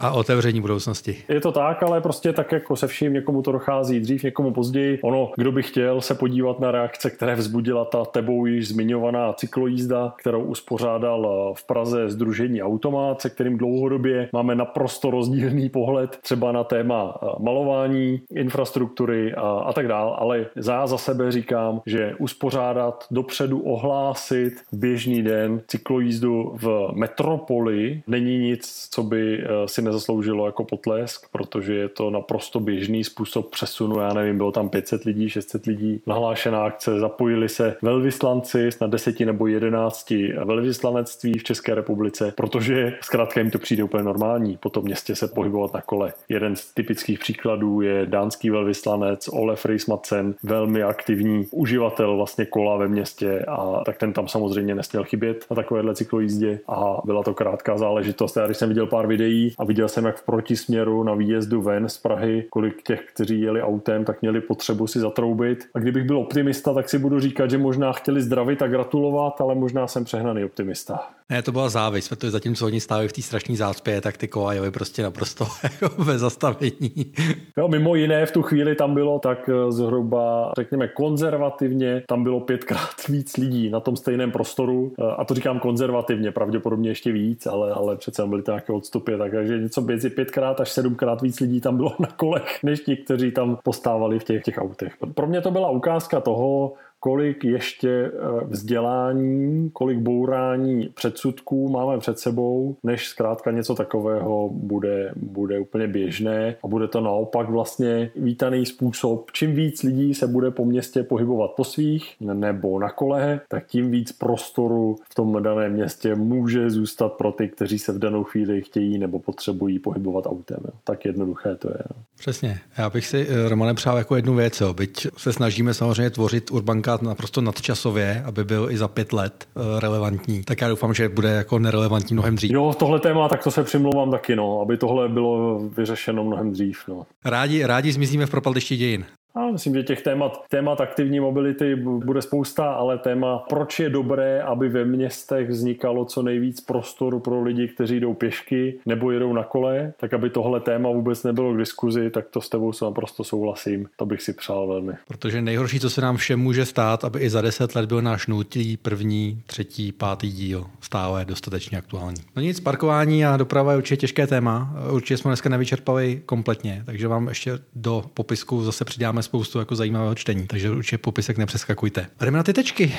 B: a otevření budoucnosti.
A: Je to tak, ale prostě tak jako se vším někomu to dochází dřív, někomu později. Ono, kdo by chtěl se podívat na reakce, které vzbudila ta tebou již zmiňovaná cyklojízda, kterou uspořádal eh, v Praze Združení Automat, se kterým dlouhodobě máme naprosto rozdílný pohled třeba na téma eh, malování, infrastruktury a, a tak dál, ale já za sebe říkám, že uspořádat, dopředu ohlásit běžný den cyklojízdu v metropoli není nic, co by eh, si nezasloužilo jako potlesk, protože je to naprosto běžný způsob přesunu, já nevím, bylo tam 500 lidí, 600 lidí, nahlášená akce, zapojili se velvyslanci, snad 10 nebo 11 velvyslanectví v České republice, protože zkrátka jim to přijde úplně normální po tom městě se pohybovat na kole. Jeden z typických příkladů je dánský velvyslanec Olef Reismatzen, velmi aktivní uživatel vlastně kola ve městě a tak ten tam samozřejmě nesměl chybět na takovéhle cyklojízdě a byla to krátká záležitost. Já když jsem viděl pár videí a viděl jsem, jak v protisměru na výjezdu ven z Prahy, kolik těch, kteří jeli autem, tak měli potřebu si zatroubit. A kdybych byl optimista, tak si budu říkat, že možná chtěli zdravit a gratulovat, ale možná jsem přehnaný optimista.
B: Ne, to byla závis, protože zatímco oni stáli v té strašné zácpě, tak ty kola jeli prostě naprosto [laughs] jako bez zastavení.
A: Jo, mimo jiné v tu chvíli tam bylo tak eh, zhruba, řekněme, konzervativně, tam bylo pětkrát [laughs] víc lidí na tom stejném prostoru. Eh, a to říkám konzervativně, pravděpodobně ještě víc, ale, ale přece byly to nějaké odstupy, takže něco mezi pětkrát až sedmkrát víc lidí tam bylo [laughs] na kolech, než ti, kteří tam postávali v těch, těch autech. Pro mě to byla ukázka toho, kolik ještě eh, vzdělání, kolik bourání předsudků máme před sebou, než zkrátka něco takového bude, bude úplně běžné a bude to naopak vlastně vítaný způsob. Čím víc lidí se bude po městě pohybovat po svých nebo na kole, tak tím víc prostoru v tom daném městě může zůstat pro ty, kteří se v danou chvíli chtějí nebo potřebují pohybovat autem. Tak jednoduché to je. Jo.
B: Přesně. Já bych si, eh, Romane, přál jako jednu věc. Jo. Byť se snažíme samozřejmě tvořit urbankát naprosto nadčasově, aby byl i za pět let eh, relevantní, tak já doufám, že bude jako nerelevantní mnohem dřív.
A: Jo, tohle téma, tak to se přimlouvám taky, no, aby tohle bylo vyřešeno mnohem dřív. No.
B: Rádi, rádi zmizíme v propaldišti dějin.
A: A myslím, že těch témat, témat aktivní mobility bude spousta, ale téma, proč je dobré, aby ve městech vznikalo co nejvíc prostoru pro lidi, kteří jdou pěšky nebo jedou na kole, tak aby tohle téma vůbec nebylo k diskuzi, tak to s tebou se naprosto souhlasím. To bych si přál velmi.
B: Protože nejhorší, co se nám všem může stát, aby i za deset let byl náš nutí první, třetí, pátý díl stále dostatečně aktuální. No nic, parkování a doprava je určitě těžké téma. Určitě jsme dneska nevyčerpali kompletně, takže vám ještě do popisku zase přidáme spoustu jako zajímavého čtení, takže určitě popisek nepřeskakujte. Jdeme na ty tečky.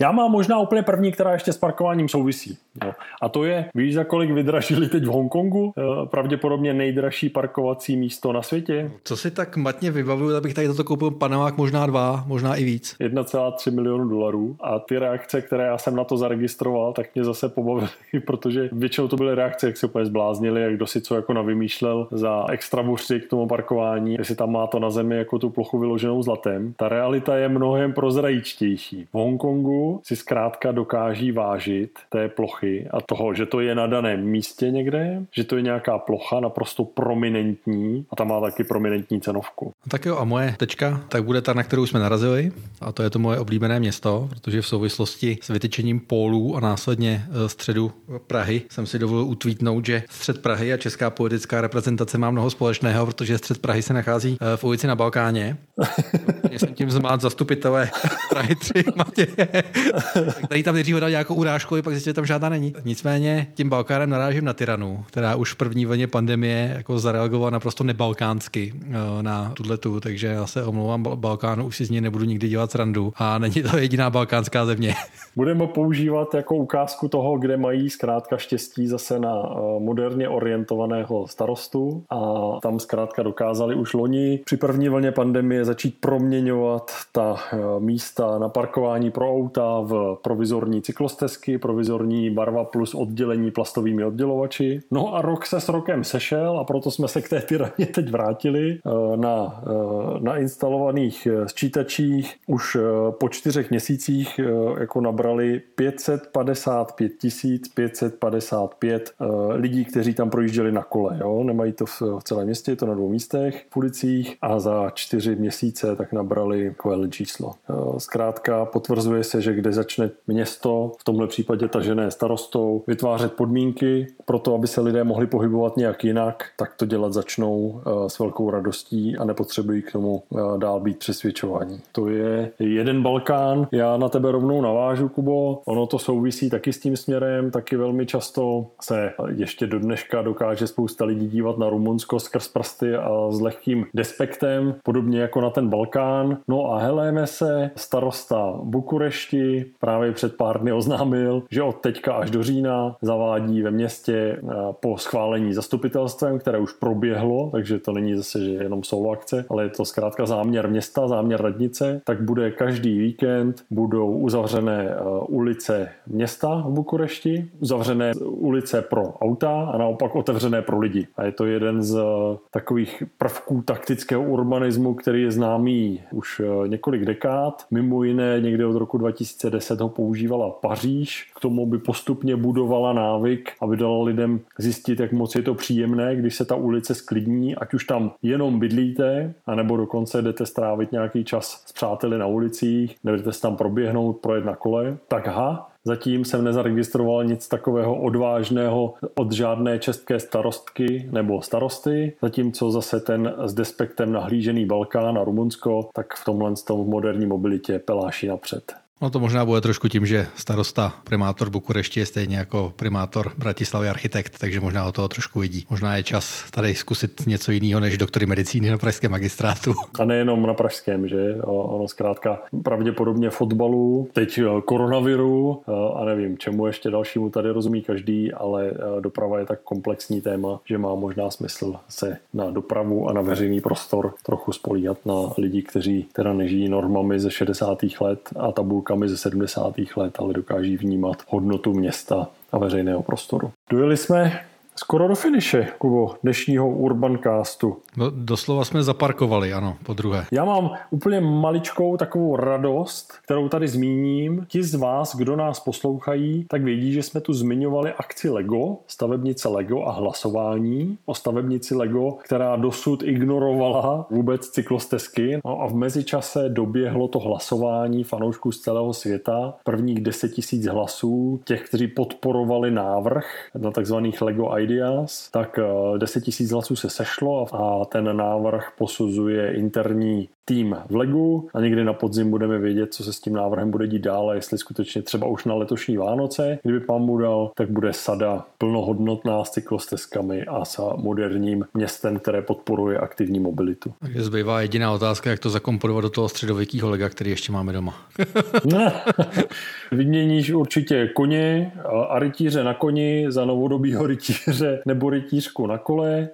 A: Já mám možná úplně první, která ještě s parkováním souvisí. Jo. A to je, víš, za kolik vydražili teď v Hongkongu? Eh, pravděpodobně nejdražší parkovací místo na světě.
B: Co si tak matně vybavuju, abych tady toto koupil panamák možná dva, možná i víc.
A: 1,3 milionu dolarů. A ty reakce, které já jsem na to zaregistroval, tak mě zase pobavily, [laughs] protože většinou to byly reakce, jak se úplně zbláznili, jak kdo si co jako navymýšlel za extra k tomu parkování, jestli tam má to na zemi jako tu plochu vyloženou zlatem. Ta realita je mnohem prozrajičtější. V Hongkongu si zkrátka dokáží vážit té plochy a toho, že to je na daném místě někde, že to je nějaká plocha naprosto prominentní a tam má taky prominentní cenovku.
B: Tak jo, a moje tečka, tak bude ta, na kterou jsme narazili a to je to moje oblíbené město, protože v souvislosti s vytyčením pólů a následně e, středu Prahy jsem si dovolil utvítnout, že střed Prahy a česká politická reprezentace má mnoho společného, protože střed Prahy se nachází e, v ulici na Balkáně. [laughs] jsem tím zmát zastupitele Prahy 3 [laughs] Matěje Tady tam nejdřív dal nějakou urážku, pak zjistil, že tam žádná není. Nicméně tím Balkánem narážím na tyranu, která už v první vlně pandemie jako zareagovala naprosto nebalkánsky eh, na tu, takže já se omlouvám Balkánu, už si z něj nebudu nikdy dělat srandu a není to jediná balkánská země. [laughs]
A: Budeme používat jako ukázku toho, kde mají zkrátka štěstí zase na eh, moderně orientovaného starostu a tam zkrátka dokázali už loni při první vlně pandemie začít proměňovat ta eh, místa na parkování pro auta v provizorní cyklostezky, provizorní barva plus oddělení plastovými oddělovači. No a rok se s rokem sešel a proto jsme se k té tyraně teď vrátili eh, na, eh, na instalovaných sčítačích. Už po čtyřech měsících jako nabrali 555 555 lidí, kteří tam projížděli na kole. Jo? Nemají to v celém městě, je to na dvou místech, v ulicích a za čtyři měsíce tak nabrali takové číslo. Zkrátka potvrzuje se, že kde začne město, v tomhle případě tažené starostou, vytvářet podmínky pro to, aby se lidé mohli pohybovat nějak jinak, tak to dělat začnou eh, s velkou radostí a nepotřebují k tomu eh, dál být přesvědčování. To je jeden Balkán. Já na tebe rovnou navážu, Kubo. Ono to souvisí taky s tím směrem, taky velmi často se ještě do dneška dokáže spousta lidí dívat na Rumunsko skrz prsty a s lehkým despektem, podobně jako na ten Balkán. No a heléme se starosta Bukurešti, právě před pár dny oznámil, že od teďka až do října zavádí ve městě eh, po schválení zastupitelstvem, které už proběhlo, takže to není zase, že jenom jsou akce, ale je to zkrátka záměr města, záměr radnice, tak bude každý víkend budou uzavřené eh, ulice města v Bukurešti, uzavřené ulice pro auta a naopak otevřené pro lidi. A je to jeden z eh, takových prvků taktického urbanismu, který je známý už několik dekád, mimo jiné někde od roku 2000 2010 ho používala Paříž, k tomu by postupně budovala návyk, aby dala lidem zjistit, jak moc je to příjemné, když se ta ulice sklidní, ať už tam jenom bydlíte, anebo dokonce jdete strávit nějaký čas s přáteli na ulicích, jdete se tam proběhnout, projet na kole, tak ha, Zatím jsem nezaregistroval nic takového odvážného od žádné české starostky nebo starosty, zatímco zase ten s despektem nahlížený Balkán a Rumunsko, tak v tomhle v moderní mobilitě peláší napřed.
B: No to možná bude trošku tím, že starosta primátor Bukurešti je stejně jako primátor Bratislavy architekt, takže možná o toho trošku vidí. Možná je čas tady zkusit něco jiného než doktory medicíny na pražském magistrátu. [laughs]
A: A nejenom na pražském, že? Ono zkrátka pravděpodobně fotbalu, teď eh, koronaviru eh, a nevím, čemu ještě dalšímu tady rozumí každý, ale eh, doprava je tak komplexní téma, že má možná smysl se na dopravu a na veřejný prostor trochu spolíhat na lidi, kteří teda nežijí normami ze 60. let a tabulkami ze 70. let, ale dokáží vnímat hodnotu města a veřejného prostoru. Dojeli jsme Skoro do finiše, Kubo, dnešního Urbancastu.
B: No, doslova jsme zaparkovali, ano, po druhé.
A: Já mám úplně maličkou takovou radost, kterou tady zmíním. Ti z vás, kdo nás poslouchají, tak vědí, že jsme tu zmiňovali akci Lego, stavebnice Lego a hlasování o stavebnici Lego, která dosud ignorovala vůbec cyklostezky. No a v mezičase doběhlo to hlasování fanoušků z celého světa. Prvních 10 tisíc hlasů, těch, kteří podporovali návrh na takzvaných Lego Ideas, tak 10 eh, 000 hlasů se sešlo a ten návrh posuzuje interní tým v Legu a někdy na podzim budeme vědět, co se s tím návrhem bude dít dál a jestli skutečně třeba už na letošní Vánoce, kdyby pán mu dal, tak bude sada plnohodnotná s cyklostezkami a s moderním městem, které podporuje aktivní mobilitu.
B: Takže zbývá jediná otázka, jak to zakomponovat do toho středověkého lega, který ještě máme doma. [laughs] [laughs]
A: Vyměníš určitě koně a rytíře na koni za novodobího rytíře nebo rytířku na kole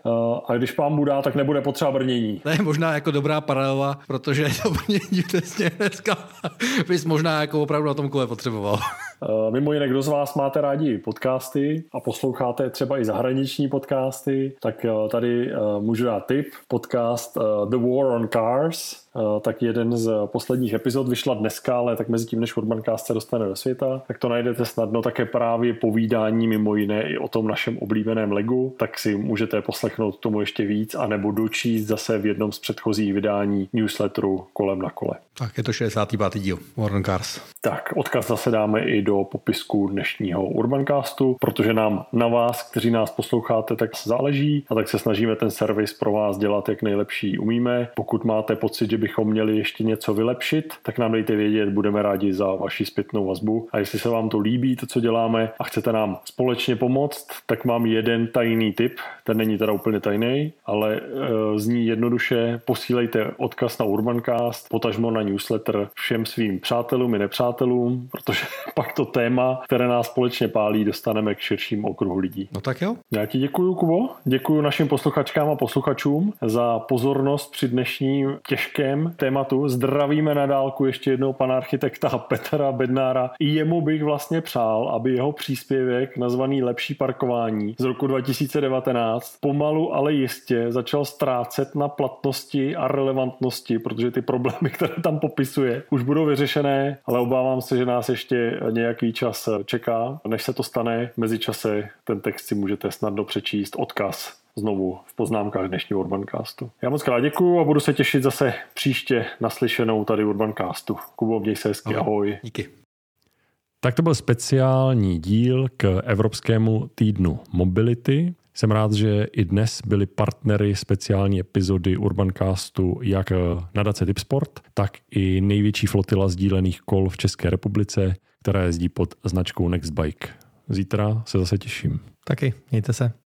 A: a když pán dá, tak nebude potřeba brnění.
B: To je možná jako dobrá paralela, protože to brnění přesně dneska [laughs] bys možná jako opravdu na tom kole potřeboval.
A: Mimo jiné, kdo z vás máte rádi podcasty a posloucháte třeba i zahraniční podcasty, tak tady můžu dát tip. Podcast The War on Cars, tak jeden z posledních epizod vyšla dneska, ale tak mezi tím, než Urbancast se dostane do světa, tak to najdete snadno také právě povídání mimo jiné i o tom našem oblíbeném Legu, tak si můžete poslechnout tomu ještě víc, anebo dočíst zase v jednom z předchozích vydání newsletteru kolem na kole.
B: Tak je to 65. díl Warren Cars.
A: Tak odkaz zase dáme i do popisku dnešního Urbancastu, protože nám na vás, kteří nás posloucháte, tak záleží a tak se snažíme ten servis pro vás dělat jak nejlepší umíme. Pokud máte pocit, že bychom měli ještě něco vylepšit, tak nám dejte vědět, budeme rádi za vaši zpětnou vazbu. A jestli se vám to líbí, to, co děláme a chcete nám společně pomoct, tak mám jeden tajný tip, ten není teda úplně tajný, ale e, zní jednoduše, posílejte odkaz na Urbancast, potažmo na newsletter všem svým přátelům i nepřátelům, protože [laughs] pak to téma, které nás společně pálí, dostaneme k širším okruhu lidí.
B: No tak jo.
A: Já ti děkuji, Kubo. Děkuji našim posluchačkám a posluchačům za pozornost při dnešním těžkém tématu. Zdravíme na dálku ještě jednou pana architekta Petra Bednára. I jemu bych vlastně přál, aby jeho příspěvek nazvaný Lepší parkování z roku 2019 pomalu, ale jistě začal ztrácet na platnosti a relevantnosti, protože ty problémy, [laughs] které tam popisuje, už budou vyřešené, ale obávám se, že nás ještě nějaký čas čeká. Než se to stane, mezi čase ten text si můžete snadno přečíst. Odkaz znovu v poznámkách dnešního Urbancastu. Já moc krát děkuju a budu se těšit zase příště naslyšenou tady Urbancastu. Kubo, měj se hezky, ahoj.
B: Díky.
C: Tak to byl speciální díl k Evropskému týdnu mobility. Jsem rád, že i dnes byli partnery speciální epizody Urbancastu jak nadace Tipsport, tak i největší flotila sdílených kol v České republice, která jezdí pod značkou Nextbike. Zítra se zase těším.
B: Taky, mějte se.